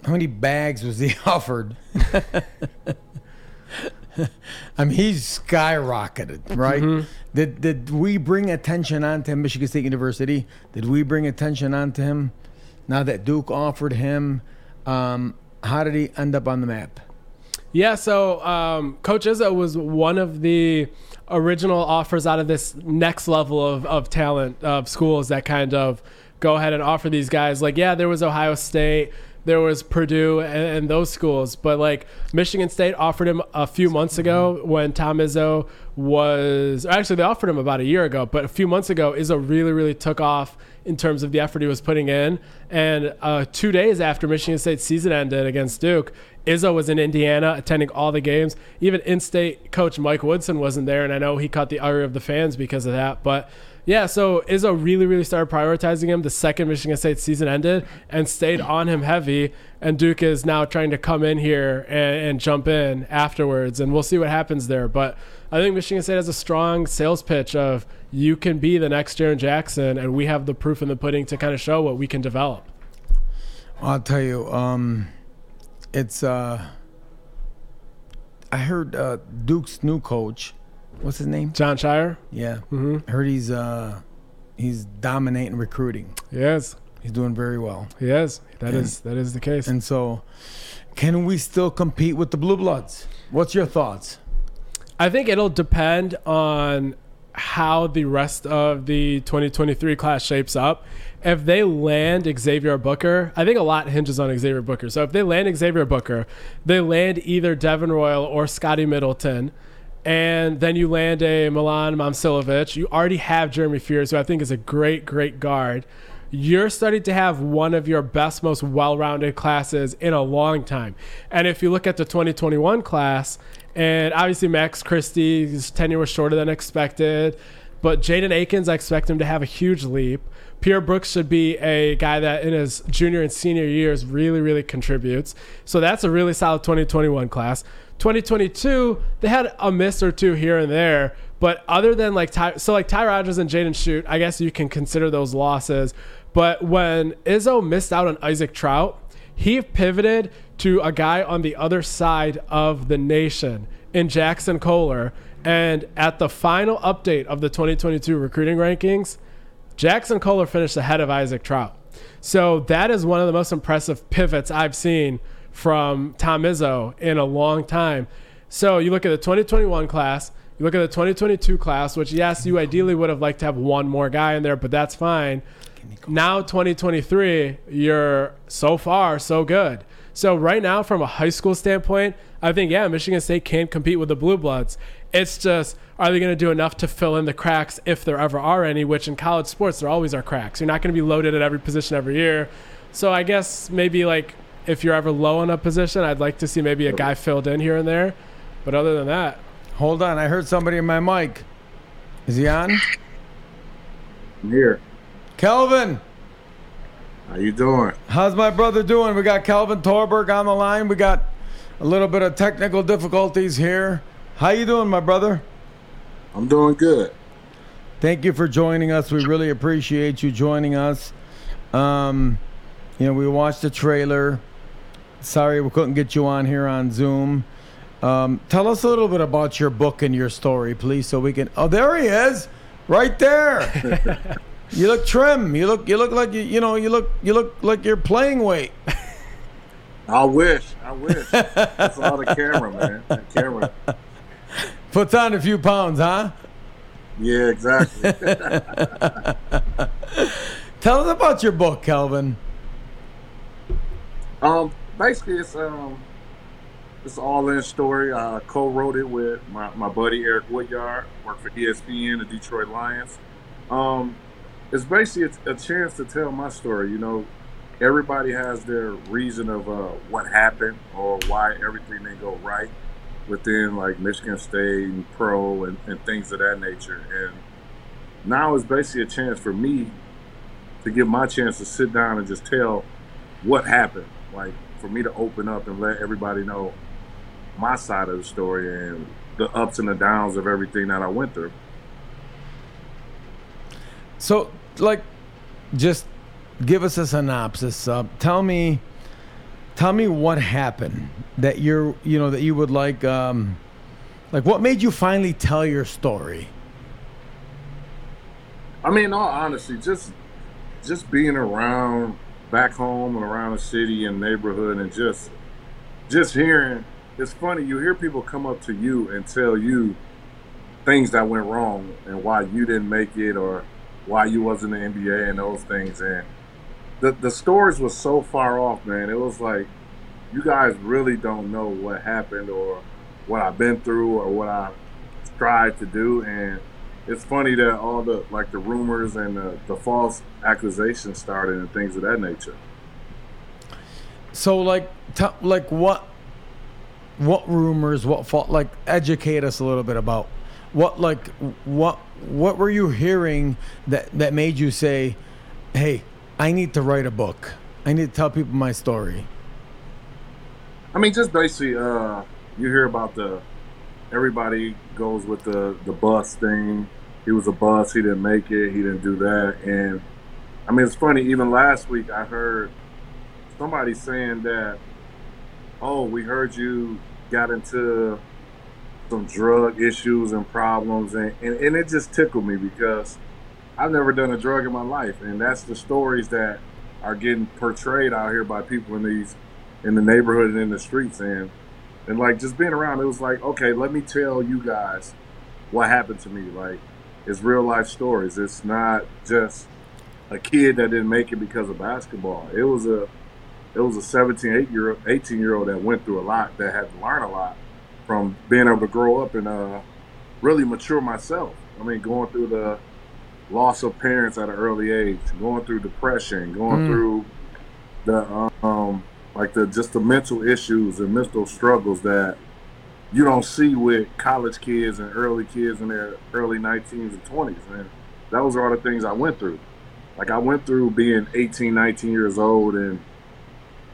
Speaker 2: How many bags was he offered? I mean, he's skyrocketed, right?
Speaker 1: Mm-hmm.
Speaker 2: Did did we bring attention on to him, Michigan State University? Did we bring attention on to him? Now that Duke offered him, um, how did he end up on the map?
Speaker 1: Yeah, so um, Coach Izzo was one of the original offers out of this next level of, of talent of schools that kind of go ahead and offer these guys. Like, yeah, there was Ohio State, there was Purdue, and, and those schools, but like Michigan State offered him a few months ago when Tom Izzo was actually they offered him about a year ago, but a few months ago, Izzo really, really took off in terms of the effort he was putting in. And uh, two days after Michigan State's season ended against Duke, Izzo was in Indiana attending all the games. Even in-state coach Mike Woodson wasn't there, and I know he caught the ire of the fans because of that. But yeah, so Izzo really, really started prioritizing him the second Michigan State season ended and stayed on him heavy. And Duke is now trying to come in here and, and jump in afterwards, and we'll see what happens there. But I think Michigan State has a strong sales pitch of you can be the next Jaren Jackson, and we have the proof in the pudding to kind of show what we can develop.
Speaker 2: I'll tell you, um, it's. Uh, I heard uh, Duke's new coach. What's his name?
Speaker 1: Jon Scheyer,
Speaker 2: Yeah, mm-hmm. I heard he's uh, he's dominating recruiting.
Speaker 1: yes,
Speaker 2: He's doing very well,
Speaker 1: he is. That is that is the case.
Speaker 2: and so can we still compete with the Blue Bloods? What's your thoughts?
Speaker 1: I think it'll depend on how the rest of the 2023 class shapes up. If they land Xavier Booker, I think a lot hinges on Xavier Booker. So if they land Xavier Booker, they land either Devin Royal or Scotty Middleton, and then you land a Milan Momcilovic. You already have Jeremy Fears, who I think is a great, great guard. You're starting to have one of your best, most well rounded classes in a long time. And if you look at the 2021 class, and obviously Max Christie's tenure was shorter than expected, but Jaden Akins, I expect him to have a huge leap. Pierre Brooks should be a guy that in his junior and senior years really, really contributes. So that's a really solid 2021 class. 2022, they had a miss or two here and there, but other than like Ty, so like Ty Rogers and Jaden Schutt, I guess you can consider those losses. But when Izzo missed out on Isaac Traudt, he pivoted to a guy on the other side of the nation in Jaxon Kohler. And at the final update of the 2022 recruiting rankings, Jaxon Kohler finished ahead of Isaac Traudt. So that is one of the most impressive pivots I've seen from Tom Izzo in a long time. So you look at the 2021 class, you look at the 2022 class, which yes, you ideally would have liked to have one more guy in there, but that's fine. Now 2023, you're so far so good. So right now, from a high school standpoint, I think yeah, Michigan State can compete with the Blue Bloods. It's just are they going to do enough to fill in the cracks if there ever are any? Which in college sports there always are cracks. You're not going to be loaded at every position every year. So I guess maybe like if you're ever low in a position, I'd like to see maybe a guy filled in here and there. But other than that,
Speaker 2: Hold on, I heard somebody in my mic. Is he on?
Speaker 6: I'm here.
Speaker 2: Kelvin,
Speaker 6: How you doing?
Speaker 2: how's my brother doing? We got Kelvin Torbert on the line. We got a little bit of technical difficulties here. How you doing, my brother?
Speaker 6: I'm doing good.
Speaker 2: Thank you for joining us. We really appreciate you joining us. Um, you know, we watched the trailer. Sorry we couldn't get you on here on Zoom. Um, tell us a little bit about your book and your story, please, so we can. Oh, there he is, right there. you look trim. You look. You look like you. You know. You look. You look like you're playing weight.
Speaker 6: I wish. I wish. That's all the camera, man. That camera.
Speaker 2: Puts on a few pounds, huh?
Speaker 6: Yeah, exactly.
Speaker 2: Tell us about your book, Kelvin.
Speaker 6: um, basically, it's um, it's an all-in story. I co-wrote it with my, my buddy Eric Woodyard. Worked for ESPN, the Detroit Lions. Um, it's basically a, a chance to tell my story. You know, everybody has their reason of uh, what happened or why everything didn't go right within like Michigan State and pro and, and things of that nature. And now it's basically a chance for me to give my chance to sit down and just tell what happened. Like for me to open up and let everybody know my side of the story and the ups and the downs of everything that I went through.
Speaker 2: So, like, just give us a synopsis. Uh, tell me, tell me what happened that you're, you know, that you would like, um, like, what made you finally tell your story?
Speaker 6: I mean, all honesty, just just being around back home and around the city and neighborhood and just just hearing it's funny, you hear people come up to you and tell you things that went wrong and why you didn't make it or why you wasn't in the NBA and those things and the the stories was so far off, man. It was like you guys really don't know what happened or what I've been through or what I tried to do and it's funny that all the like the rumors and the, the false accusations started and things of that nature.
Speaker 2: So, like, t- like what, what rumors, what fault? Like, educate us a little bit about what, like, what, what were you hearing that that made you say, "Hey, I need to write a book. I need to tell people my story."
Speaker 6: I mean, just basically, uh, you hear about the everybody goes with the the bus thing. He was a bus. He didn't make it. He didn't do that. And I mean, it's funny. Even last week, I heard somebody saying that, "Oh, we heard you got into some drug issues and problems," and, and, and it just tickled me because I've never done a drug in my life, and that's the stories that are getting portrayed out here by people in these in the neighborhood and in the streets, and and like just being around, it was like, okay, let me tell you guys what happened to me. Like, it's real life stories. It's not just a kid that didn't make it because of basketball. It was a it was a 17, 8 year, 18 year old that went through a lot, that had to learn a lot from being able to grow up and uh, really mature myself. I mean, going through the loss of parents at an early age, going through depression, going
Speaker 2: Mm.
Speaker 6: through the um, like the just the mental issues and mental struggles that you don't see with college kids and early kids in their early 19s and 20s. And those are all the things I went through. Like I went through being 18, 19 years old and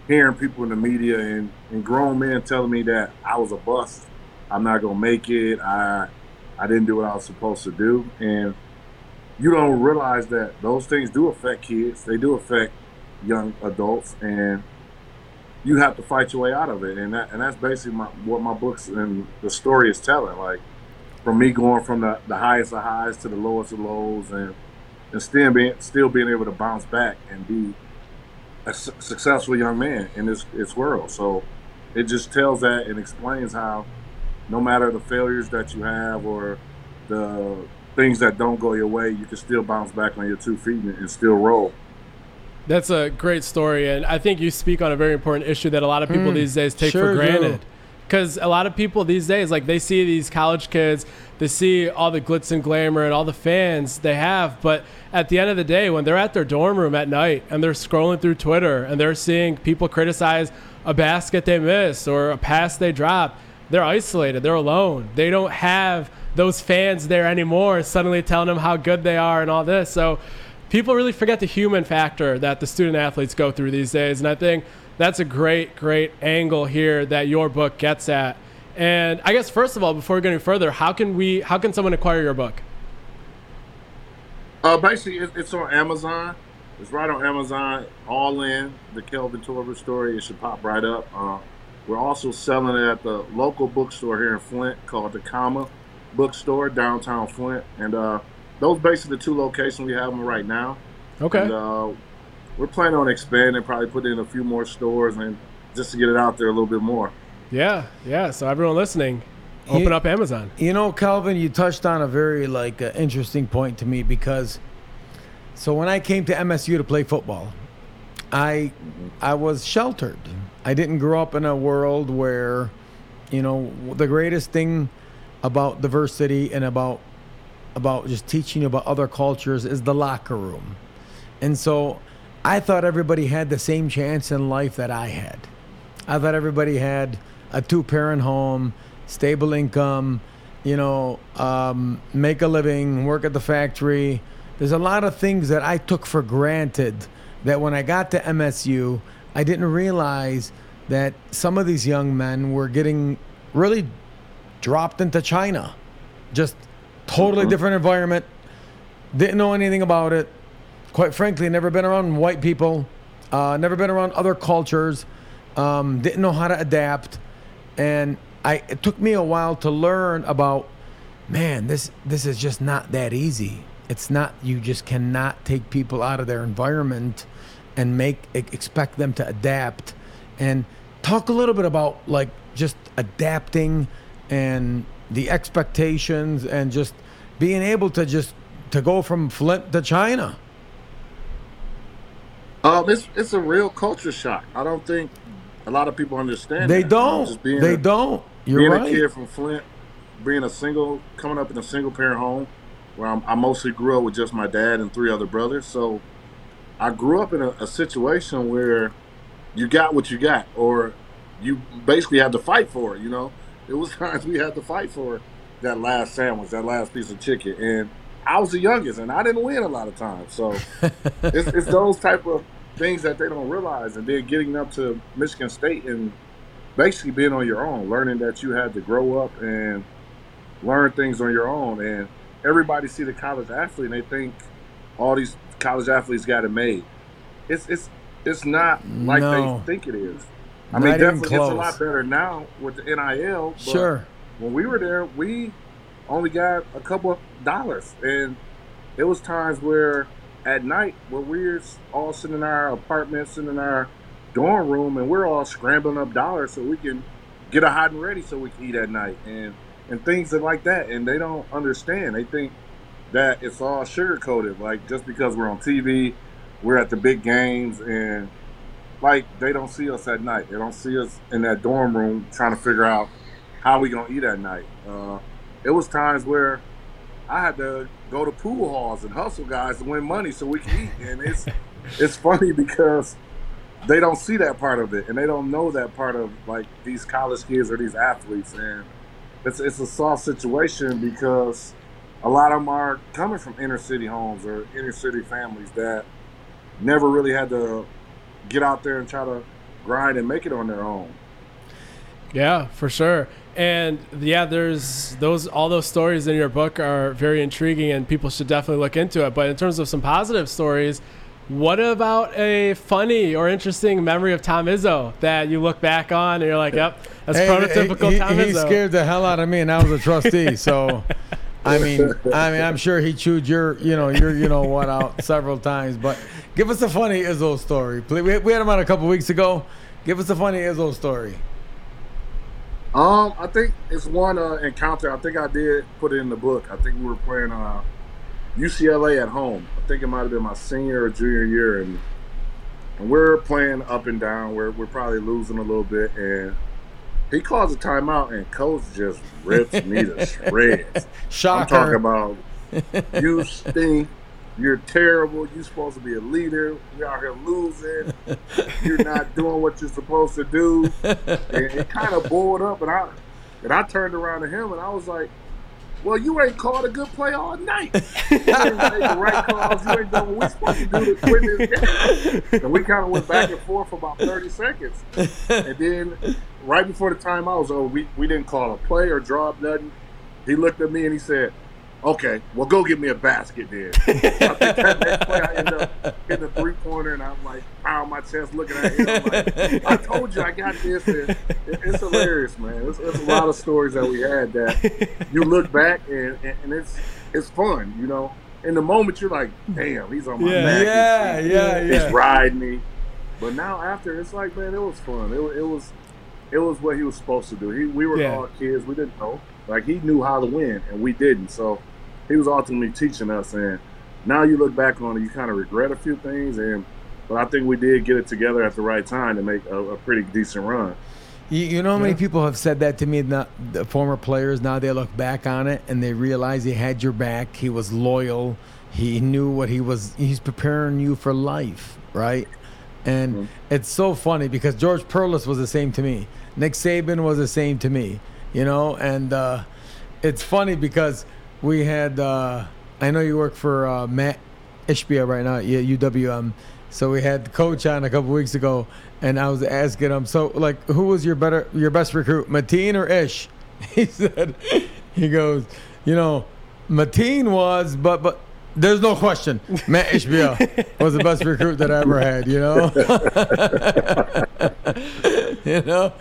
Speaker 6: hearing people in the media and, and grown men telling me that I was a bust. I'm not gonna make it. I I didn't do what I was supposed to do. And you don't realize that those things do affect kids. They do affect young adults and you have to fight your way out of it. And that and that's basically my, what my books and the story is telling. Like from me going from the, the highest of highs to the lowest of lows and and still being still being able to bounce back and be a su- successful young man in this this world. So it just tells that and explains how no matter the failures that you have or the things that don't go your way, you can still bounce back on your two feet and, and still roll.
Speaker 1: That's a great story, and I think you speak on a very important issue that a lot of people
Speaker 2: Mm,
Speaker 1: these days take
Speaker 2: sure
Speaker 1: for granted. Because a lot of people these days, like they see these college kids, they see all the glitz and glamour and all the fans they have, but at the end of the day, when they're at their dorm room at night and they're scrolling through Twitter and they're seeing people criticize a basket they miss or a pass they drop, they're isolated, they're alone. They don't have those fans there anymore suddenly telling them how good they are and all this. So people really forget the human factor that the student athletes go through these days. And I think that's a great, great angle here that your book gets at. And I guess first of all, before we go any further, how can we how can someone acquire your book?
Speaker 6: Uh, basically, it, it's on Amazon. It's right on Amazon. All in the Kelvin Torbert story. It should pop right up. Uh, we're also selling it at the local bookstore here in Flint called the Comma Bookstore downtown Flint, and uh, those basically the two locations we have them right now.
Speaker 1: Okay.
Speaker 6: And uh, we're planning on expanding, probably put in a few more stores, and just to get it out there a little bit more.
Speaker 1: Yeah, yeah. So everyone listening, open
Speaker 2: You-
Speaker 1: up Amazon.
Speaker 2: You know, Kelvin, you touched on a very like uh, interesting point to me because so when I came to MSU to play football, I I was sheltered. I didn't grow up in a world where, you know, the greatest thing about diversity and about about just teaching you about other cultures is the locker room. And so I thought everybody had the same chance in life that I had. I thought everybody had a two parent home, stable income, you know, um, make a living, work at the factory. There's a lot of things that I took for granted that when I got to MSU, I didn't realize that some of these young men were getting really dropped into China. Just totally different environment. Didn't know anything about it. Quite frankly, never been around white people. Uh, never been around other cultures. Um, didn't know how to adapt, and I it took me a while to learn about. Man, this this is just not that easy. It's not. You just cannot take people out of their environment and make expect them to adapt. And talk a little bit about like just adapting and the expectations and just being able to just to go from Flint to China.
Speaker 6: Um, it's it's a real culture shock. I don't think a lot of people understand.
Speaker 2: They
Speaker 6: that.
Speaker 2: don't.
Speaker 6: Just being
Speaker 2: They
Speaker 6: a-
Speaker 2: don't. You're
Speaker 6: being
Speaker 2: right.
Speaker 6: a kid from Flint, being a single, coming up in a single parent home, where I'm, I mostly grew up with just my dad and three other brothers. So I grew up in a, a situation where you got what you got, or you basically had to fight for it. You know, it was times we had to fight for that last sandwich, that last piece of chicken, and I was the youngest, and I didn't win a lot of times. So it's, it's those type of things that they don't realize, and then getting up to Michigan State and basically being on your own, learning that you had to grow up and learn things on your own. And everybody see the college athlete and they think all these college athletes got it made. It's it's it's not like
Speaker 2: No.
Speaker 6: they think it is. I mean,
Speaker 2: even
Speaker 6: definitely it's a lot better now with the NIL. But
Speaker 2: Sure.
Speaker 6: When we were there, we only got a couple of dollars, and it was times where at night when we're all sitting in our apartments, sitting in our dorm room, and we're all scrambling up dollars so we can get a hot and ready so we can eat at night, and and things like that. And they don't understand. They think that it's all sugar coated. Like just because we're on TV, we're at the big games, and like they don't see us at night. They don't see us in that dorm room trying to figure out how we gonna eat at night. Uh, it was times where I had to go to pool halls and hustle guys to win money so we can eat, and it's it's funny because they don't see that part of it, and they don't know that part of like these college kids or these athletes, and it's it's a soft situation because a lot of them are coming from inner city homes or inner city families that never really had to get out there and try to grind and make it on their own.
Speaker 1: Yeah, for sure. And yeah, there's those all those stories in your book are very intriguing and people should definitely look into it. But in terms of some positive stories, what about a funny or interesting memory of Tom Izzo that you look back on and you're like, "Yep, that's
Speaker 2: Hey,
Speaker 1: prototypical
Speaker 2: he,
Speaker 1: Tom
Speaker 2: he,
Speaker 1: Izzo."
Speaker 2: scared the hell out of me, and I was a trustee. so, I mean, I mean, I'm sure he chewed your, you know, your, you know what out several times. But give us a funny Izzo story, please. We, we had him on a couple weeks ago. Give us a funny Izzo story.
Speaker 6: Um, I think it's one uh, encounter. I think I did put it in the book. I think we were playing uh, UCLA at home. I think it might have been my senior or junior year, and and we're playing up and down. We're we're probably losing a little bit, and he calls a timeout, and coach just rips me to shreds.
Speaker 2: Shocker.
Speaker 6: I'm talking about you stink. You're terrible. You're supposed to be a leader. You're out here losing. You're not doing what you're supposed to do. And it kind of boiled up, and I and I turned around to him, and I was like, "Well, you ain't called a good play all night. You ain't made the right calls. You ain't done what we're supposed to do to win this game." And we kind of went back and forth for about 30 seconds, and then right before the timeout was over, we we didn't call a play or drop nothing. He looked at me and he said, Okay, well, go get me a basket then. I think that next play, I end up hitting a three pointer, and I'm like, pound my chest looking at him. I'm like, I told you I got this. And it, it's hilarious, man. It's, it's, a lot of stories that we had that you look back and, and, and, it's it's fun, you know. In the moment, you're like, damn, he's on my
Speaker 2: yeah,
Speaker 6: back.
Speaker 2: Yeah,
Speaker 6: he's,
Speaker 2: yeah,
Speaker 6: he's
Speaker 2: yeah.
Speaker 6: riding me. But now after, it's like, man, it was fun. It, it was it was what he was supposed to do. He, we were
Speaker 1: Yeah.
Speaker 6: all kids. We didn't know. Like he knew how to win, and we didn't. So he was ultimately teaching us. And now you look back on it, you kind of regret a few things. And but I think we did get it together at the right time to make a, a pretty decent run.
Speaker 2: You, you know how many people have said that to me, not, the former players, now they look back on it and they realize he had your back, he was loyal, he knew what he was, he's preparing you for life, right? And
Speaker 6: Mm-hmm.
Speaker 2: it's so funny because George Perles was the same to me. Nick Saban was the same to me, you know? And uh, it's funny because we had, uh, I know you work for uh, Matt Ishbia right now, at UWM. So we had the coach on a couple weeks ago, and I was asking him, so like, who was your better, your best recruit, Mateen or Ish? He said, he goes, you know, Mateen was, but but there's no question, Matt Ishbia was the best recruit that I ever had. You know, you know,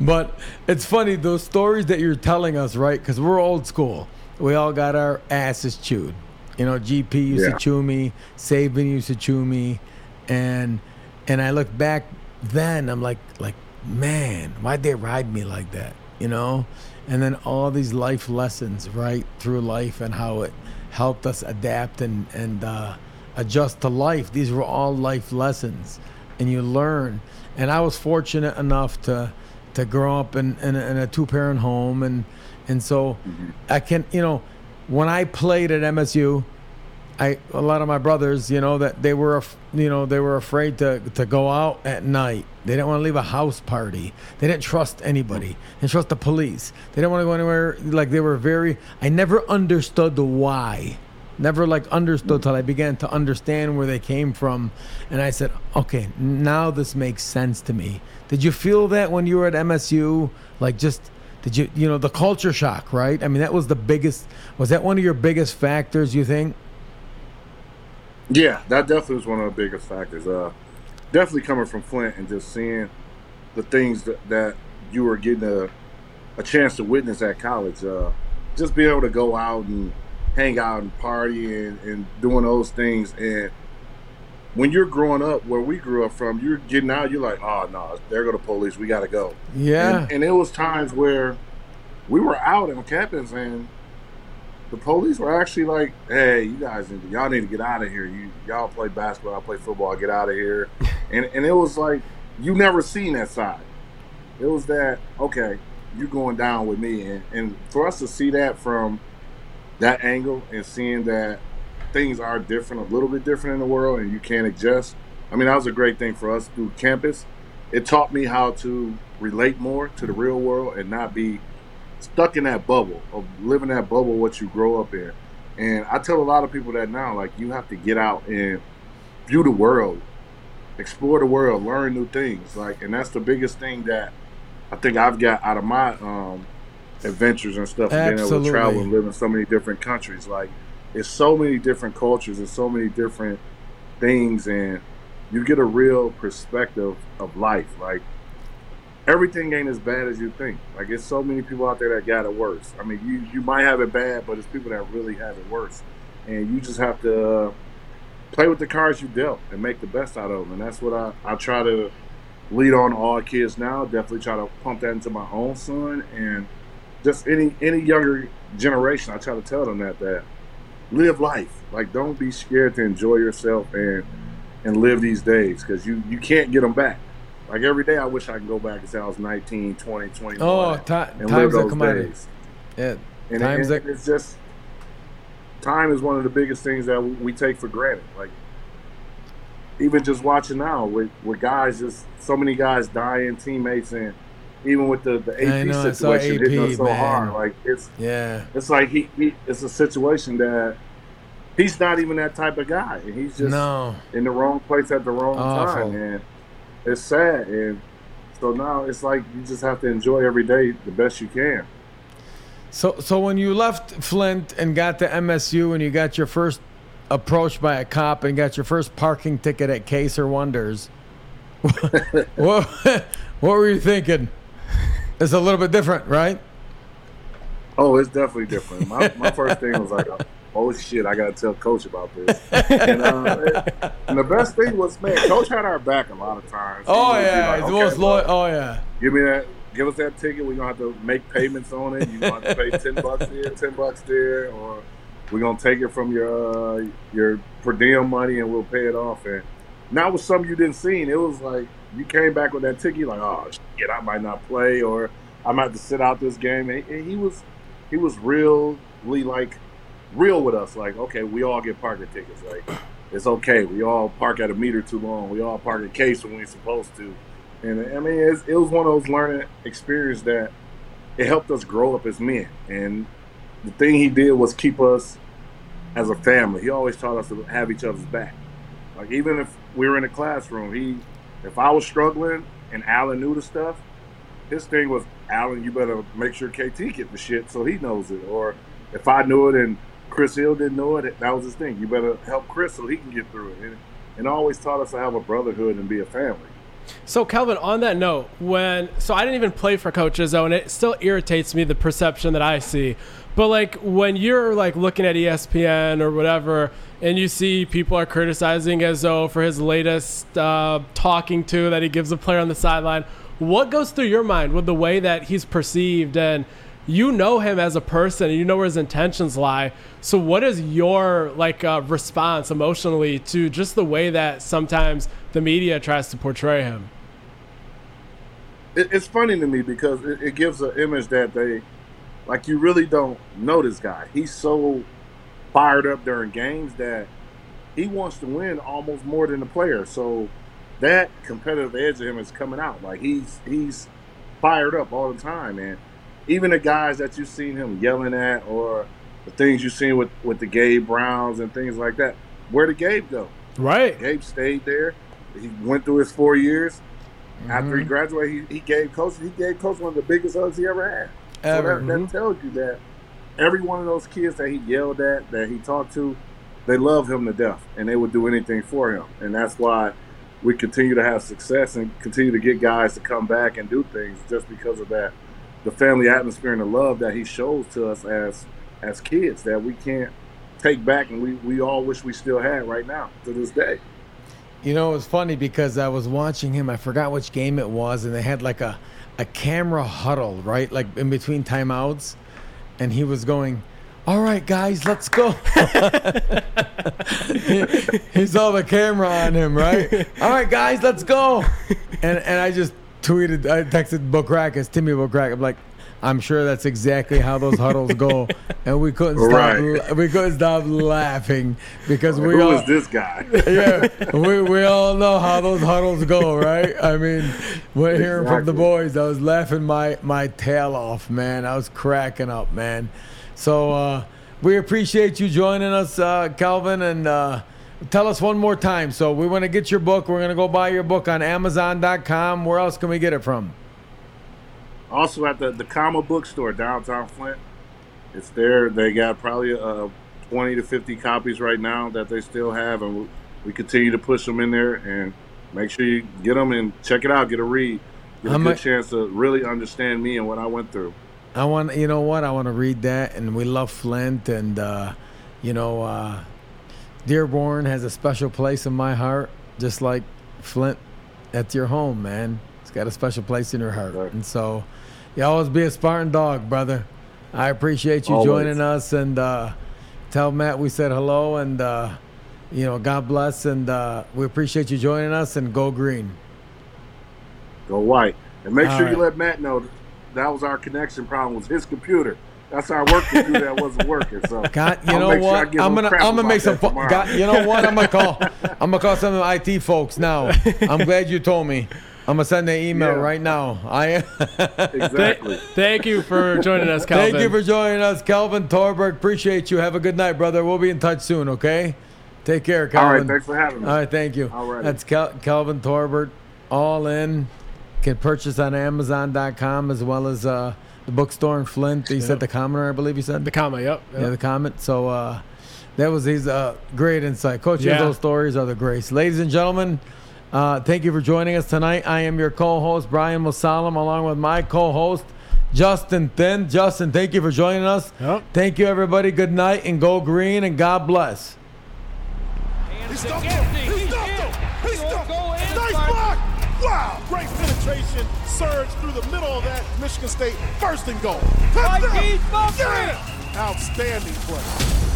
Speaker 2: but it's funny those stories that you're telling us, right? Because we're old school. We all got our asses chewed. You know, GP used
Speaker 6: Yeah.
Speaker 2: to chew me, Saban used to chew me, and and I look back then, I'm like like man, why'd they ride me like that? You know, and then all these life lessons right through life and how it helped us adapt and and uh, adjust to life. These were all life lessons, and you learn. And I was fortunate enough to to grow up in in a, in a two parent home, and and so mm-hmm. I can you know when I played at MSU. I a lot of my brothers, you know, that they were, you know, they were afraid to to go out at night. They didn't want to leave a house party. They didn't trust anybody. They didn't trust the police. They didn't want to go anywhere. Like they were very. I never understood the why. Never like understood till I began to understand where they came from, and I said, okay, now this makes sense to me. Did you feel that when you were at MSU? Like just did you you know the culture shock, right? I mean that was the biggest. Was that one of your biggest factors? You think?
Speaker 6: Yeah, that definitely was one of the biggest factors. Uh, definitely coming from Flint and just seeing the things that, that you were getting a, a chance to witness at college. Uh, just being able to go out and hang out and party and, and doing those things. And when you're growing up where we grew up from, you're getting out, you're like, oh, no, there go the police. We got to go.
Speaker 2: Yeah.
Speaker 6: And, and it was times where we were out on campus and the police were actually like, "Hey, you guys, need to, y'all need to get out of here. You y'all play basketball, I play football. I get out of here." and and it was like you never seen that side. It was that okay, you're going down with me, and and for us to see that from that angle and seeing that things are different, a little bit different in the world, and you can't adjust. I mean, that was a great thing for us through campus. It taught me how to relate more to the real world and not be stuck in that bubble of living that bubble what you grow up in. And I tell a lot of people that now, like you have to get out and view the world, explore the world, learn new things. Like, and that's the biggest thing that I think I've got out of my um, adventures and stuff, being able to travel and live in so many different countries. Like, it's so many different cultures and so many different things, and you get a real perspective of life. Like, everything ain't as bad as you think. Like it's so many people out there that got it worse. I mean, you you might have it bad, but it's people that really have it worse, and you just have to uh, play with the cards you dealt and make the best out of them. And that's what I I try to lead on all kids now. Definitely try to pump that into my own son and just any any younger generation. I try to tell them that that live life. Like don't be scared to enjoy yourself and and live these days because you you can't get them back. Like every day, I wish I could go back and say I was 19, 20, 21.
Speaker 2: Oh,
Speaker 6: and live
Speaker 2: times that
Speaker 6: those
Speaker 2: come out of
Speaker 6: days.
Speaker 2: Yeah,
Speaker 6: And,
Speaker 2: times
Speaker 6: and
Speaker 2: that
Speaker 6: it's just time is one of the biggest things that we take for granted. Like even just watching now with, with guys, just so many guys dying, teammates, and even with the the AP
Speaker 2: know,
Speaker 6: situation hitting us so
Speaker 2: man.
Speaker 6: hard, like it's
Speaker 2: yeah.
Speaker 6: it's like he, he it's a situation that he's not even that type of guy, he's just
Speaker 2: No.
Speaker 6: in the wrong place at the wrong
Speaker 2: Awful.
Speaker 6: time, and it's sad. And so now it's like you just have to enjoy every day the best you can.
Speaker 2: So, so when you left Flint and got to MSU and you got your first approached by a cop and got your first parking ticket at Caser Wonders, what, what were you thinking? It's a little bit different, right?
Speaker 6: Oh, it's definitely different. My, my first thing was like, oh shit, I gotta tell coach about this. And, uh, it- and the best thing was, man, coach had our back a lot of times.
Speaker 2: Oh yeah,
Speaker 6: like, "Okay,
Speaker 2: most loyal. Oh yeah.
Speaker 6: Give me that. Give us that ticket. We're gonna have to make payments on it. You're gonna have to pay ten bucks here, ten bucks there, or we're gonna take it from your uh, your per diem money and we'll pay it off. And now with something you didn't see, it was like you came back with that ticket, like, oh shit, I might not play, or I might have to sit out this game. And, and he was he was really like real with us. Like, okay, we all get parking tickets. Like, it's okay. We all park at a meter too long. We all park at case when we're supposed to. And I mean, it was one of those learning experiences that it helped us grow up as men. And the thing he did was keep us as a family. He always taught us to have each other's back. Like even if we were in a classroom, he, if I was struggling and Alan knew the stuff, his thing was, Alan, you better make sure KT get the shit so he knows it. Or if I knew it and Chris Hill didn't know it, that was his thing. You better help Chris so he can get through it. And, and always taught us to have a brotherhood and be a family.
Speaker 1: So Kelvin, on that note, when so I didn't even play for Coach Izzo, and it still irritates me the perception that I see. But like when you're like looking at ESPN or whatever, and you see people are criticizing Izzo for his latest uh, talking to that he gives a player on the sideline, what goes through your mind with the way that he's perceived? And you know him as a person and you know where his intentions lie. So what is your like uh, response emotionally to just the way that sometimes the media tries to portray him?
Speaker 6: It, it's funny to me because it gives an image that they like you really don't know this guy. He's so fired up during games that he wants to win almost more than the player. So that competitive edge of him is coming out. Like he's he's fired up all the time, and even the guys that you've seen him yelling at or the things you've seen with with the Gabe Browns and things like that. Where did Gabe go?
Speaker 1: right
Speaker 6: Gabe stayed there. He went through his four years. Mm-hmm. After he graduated, he, he gave coach he gave coach one of the biggest hugs he ever had.
Speaker 2: Ever.
Speaker 6: So that, that mm-hmm. tells you that every one of those kids that he yelled at, that he talked to, they love him to death, and they would do anything for him. And that's why we continue to have success and continue to get guys to come back and do things just because of that, the family atmosphere and the love that he shows to us as as kids that we can't take back, and we we all wish we still had right now to this day.
Speaker 2: You know, it was funny because I was watching him. I forgot which game it was, and they had like a, a camera huddle, right? Like in between timeouts. And he was going, All right, guys, let's go. he, saw the camera on him, right? All right, guys, let's go. And and I just tweeted, I texted Bograkos, Timmy Bograkos. I'm like, I'm sure that's exactly how those huddles go. And we couldn't stop
Speaker 6: Right.
Speaker 2: we couldn't stop laughing because we
Speaker 6: Who
Speaker 2: all
Speaker 6: is this guy?
Speaker 2: yeah, we, we all know how those huddles go, right? I mean, we're hearing from the boys. I was laughing my, my tail off, man. I was cracking up, man. So uh, we appreciate you joining us, uh, Calvin, and uh, tell us one more time. So we want to get your book. We're going to go buy your book on Amazon.com. Where else can we get it from?
Speaker 6: Also at the the Comma Bookstore downtown Flint. It's there. They got probably uh, 20 to 50 copies right now that they still have, and we, we continue to push them in there. And make sure you get them and check it out. Get a read. Get a
Speaker 2: How
Speaker 6: good
Speaker 2: mu-
Speaker 6: chance to really understand me and what I went through.
Speaker 2: I want, you know what? I want to read that, and we love Flint, and uh, you know, uh, Dearborn has a special place in my heart, just like Flint That's your home, man. It's got a special place in your heart.
Speaker 6: Right.
Speaker 2: And so, you always be a Spartan dog, brother. I appreciate you
Speaker 6: Always.
Speaker 2: joining us and uh, tell Matt we said hello and uh, you know God bless and uh, we appreciate you joining us and go green.
Speaker 6: Go white. And make
Speaker 2: All
Speaker 6: sure
Speaker 2: right.
Speaker 6: you let Matt know that, was our connection problem was his computer. That's our work computer that wasn't working. So
Speaker 2: God, you
Speaker 6: I'll
Speaker 2: know
Speaker 6: sure
Speaker 2: what?
Speaker 6: give
Speaker 2: I'm gonna I'm gonna make some. Fo- God, you know what? I'm gonna call. I'm gonna call some of the IT folks now. I'm glad you told me. I'm gonna send an email
Speaker 6: Yeah.
Speaker 2: right now. I
Speaker 6: exactly.
Speaker 1: Thank you for joining us, Calvin.
Speaker 2: thank you for joining us, Calvin Torbert. Appreciate you. Have a good night, brother. We'll be in touch soon. Okay. Take care, Calvin.
Speaker 6: right. Thanks for having me.
Speaker 2: All right, thank you.
Speaker 6: All right.
Speaker 2: That's Cal- Calvin Torbert, all in. Can purchase on Amazon.com as well as uh, the bookstore in Flint. He said the Commoner, I believe he said.
Speaker 1: the comma. Yep. yep.
Speaker 2: Yeah, the comment. So uh, that was his uh, great insight. Coach
Speaker 1: Yeah.
Speaker 2: Izzo's stories are the greats. Ladies and gentlemen, uh, thank you for joining us tonight. I am your co-host, Brian Musalam, along with my co-host, Justin Thin. Justin, thank you for joining us.
Speaker 1: Yep.
Speaker 2: Thank you, everybody. Good night and go green and God bless.
Speaker 8: He stumped him. He stumped him. He stumped him. Nice block. Wow. Great penetration. Surge through the middle of that. Michigan State first and goal. Touchdown. Yeah. Outstanding play.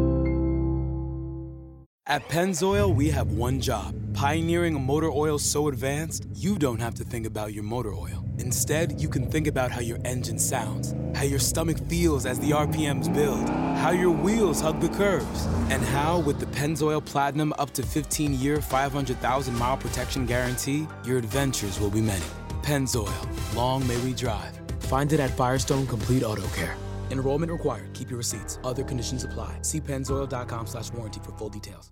Speaker 9: At Pennzoil, we have one job pioneering a motor oil so advanced you don't have to think about your motor oil. Instead, you can think about how your engine sounds, how your stomach feels as the RPMs build, how your wheels hug the curves, and how, with the Pennzoil Platinum up to 15 year, 500,000 mile protection guarantee, your adventures will be many. Pennzoil, long may we drive. Find it at Firestone Complete Auto Care. Enrollment required. Keep your receipts. Other conditions apply. See pennzoil.com slash warranty for full details.